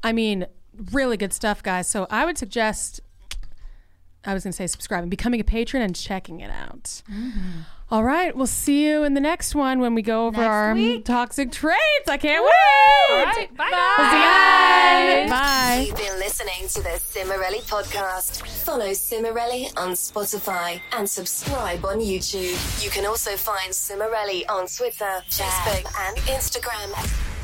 I mean, really good stuff, guys. So I would suggest, I was going to say subscribing, becoming a patron and checking it out. Mm-hmm. All right. We'll see you in the next one when we go over Next our week. toxic traits. I can't wait. All right, bye. We'll see you guys. Bye. You've been listening to the Cimorelli podcast. Follow Cimorelli on Spotify and subscribe on YouTube. You can also find Cimorelli on Twitter, Facebook, and Instagram.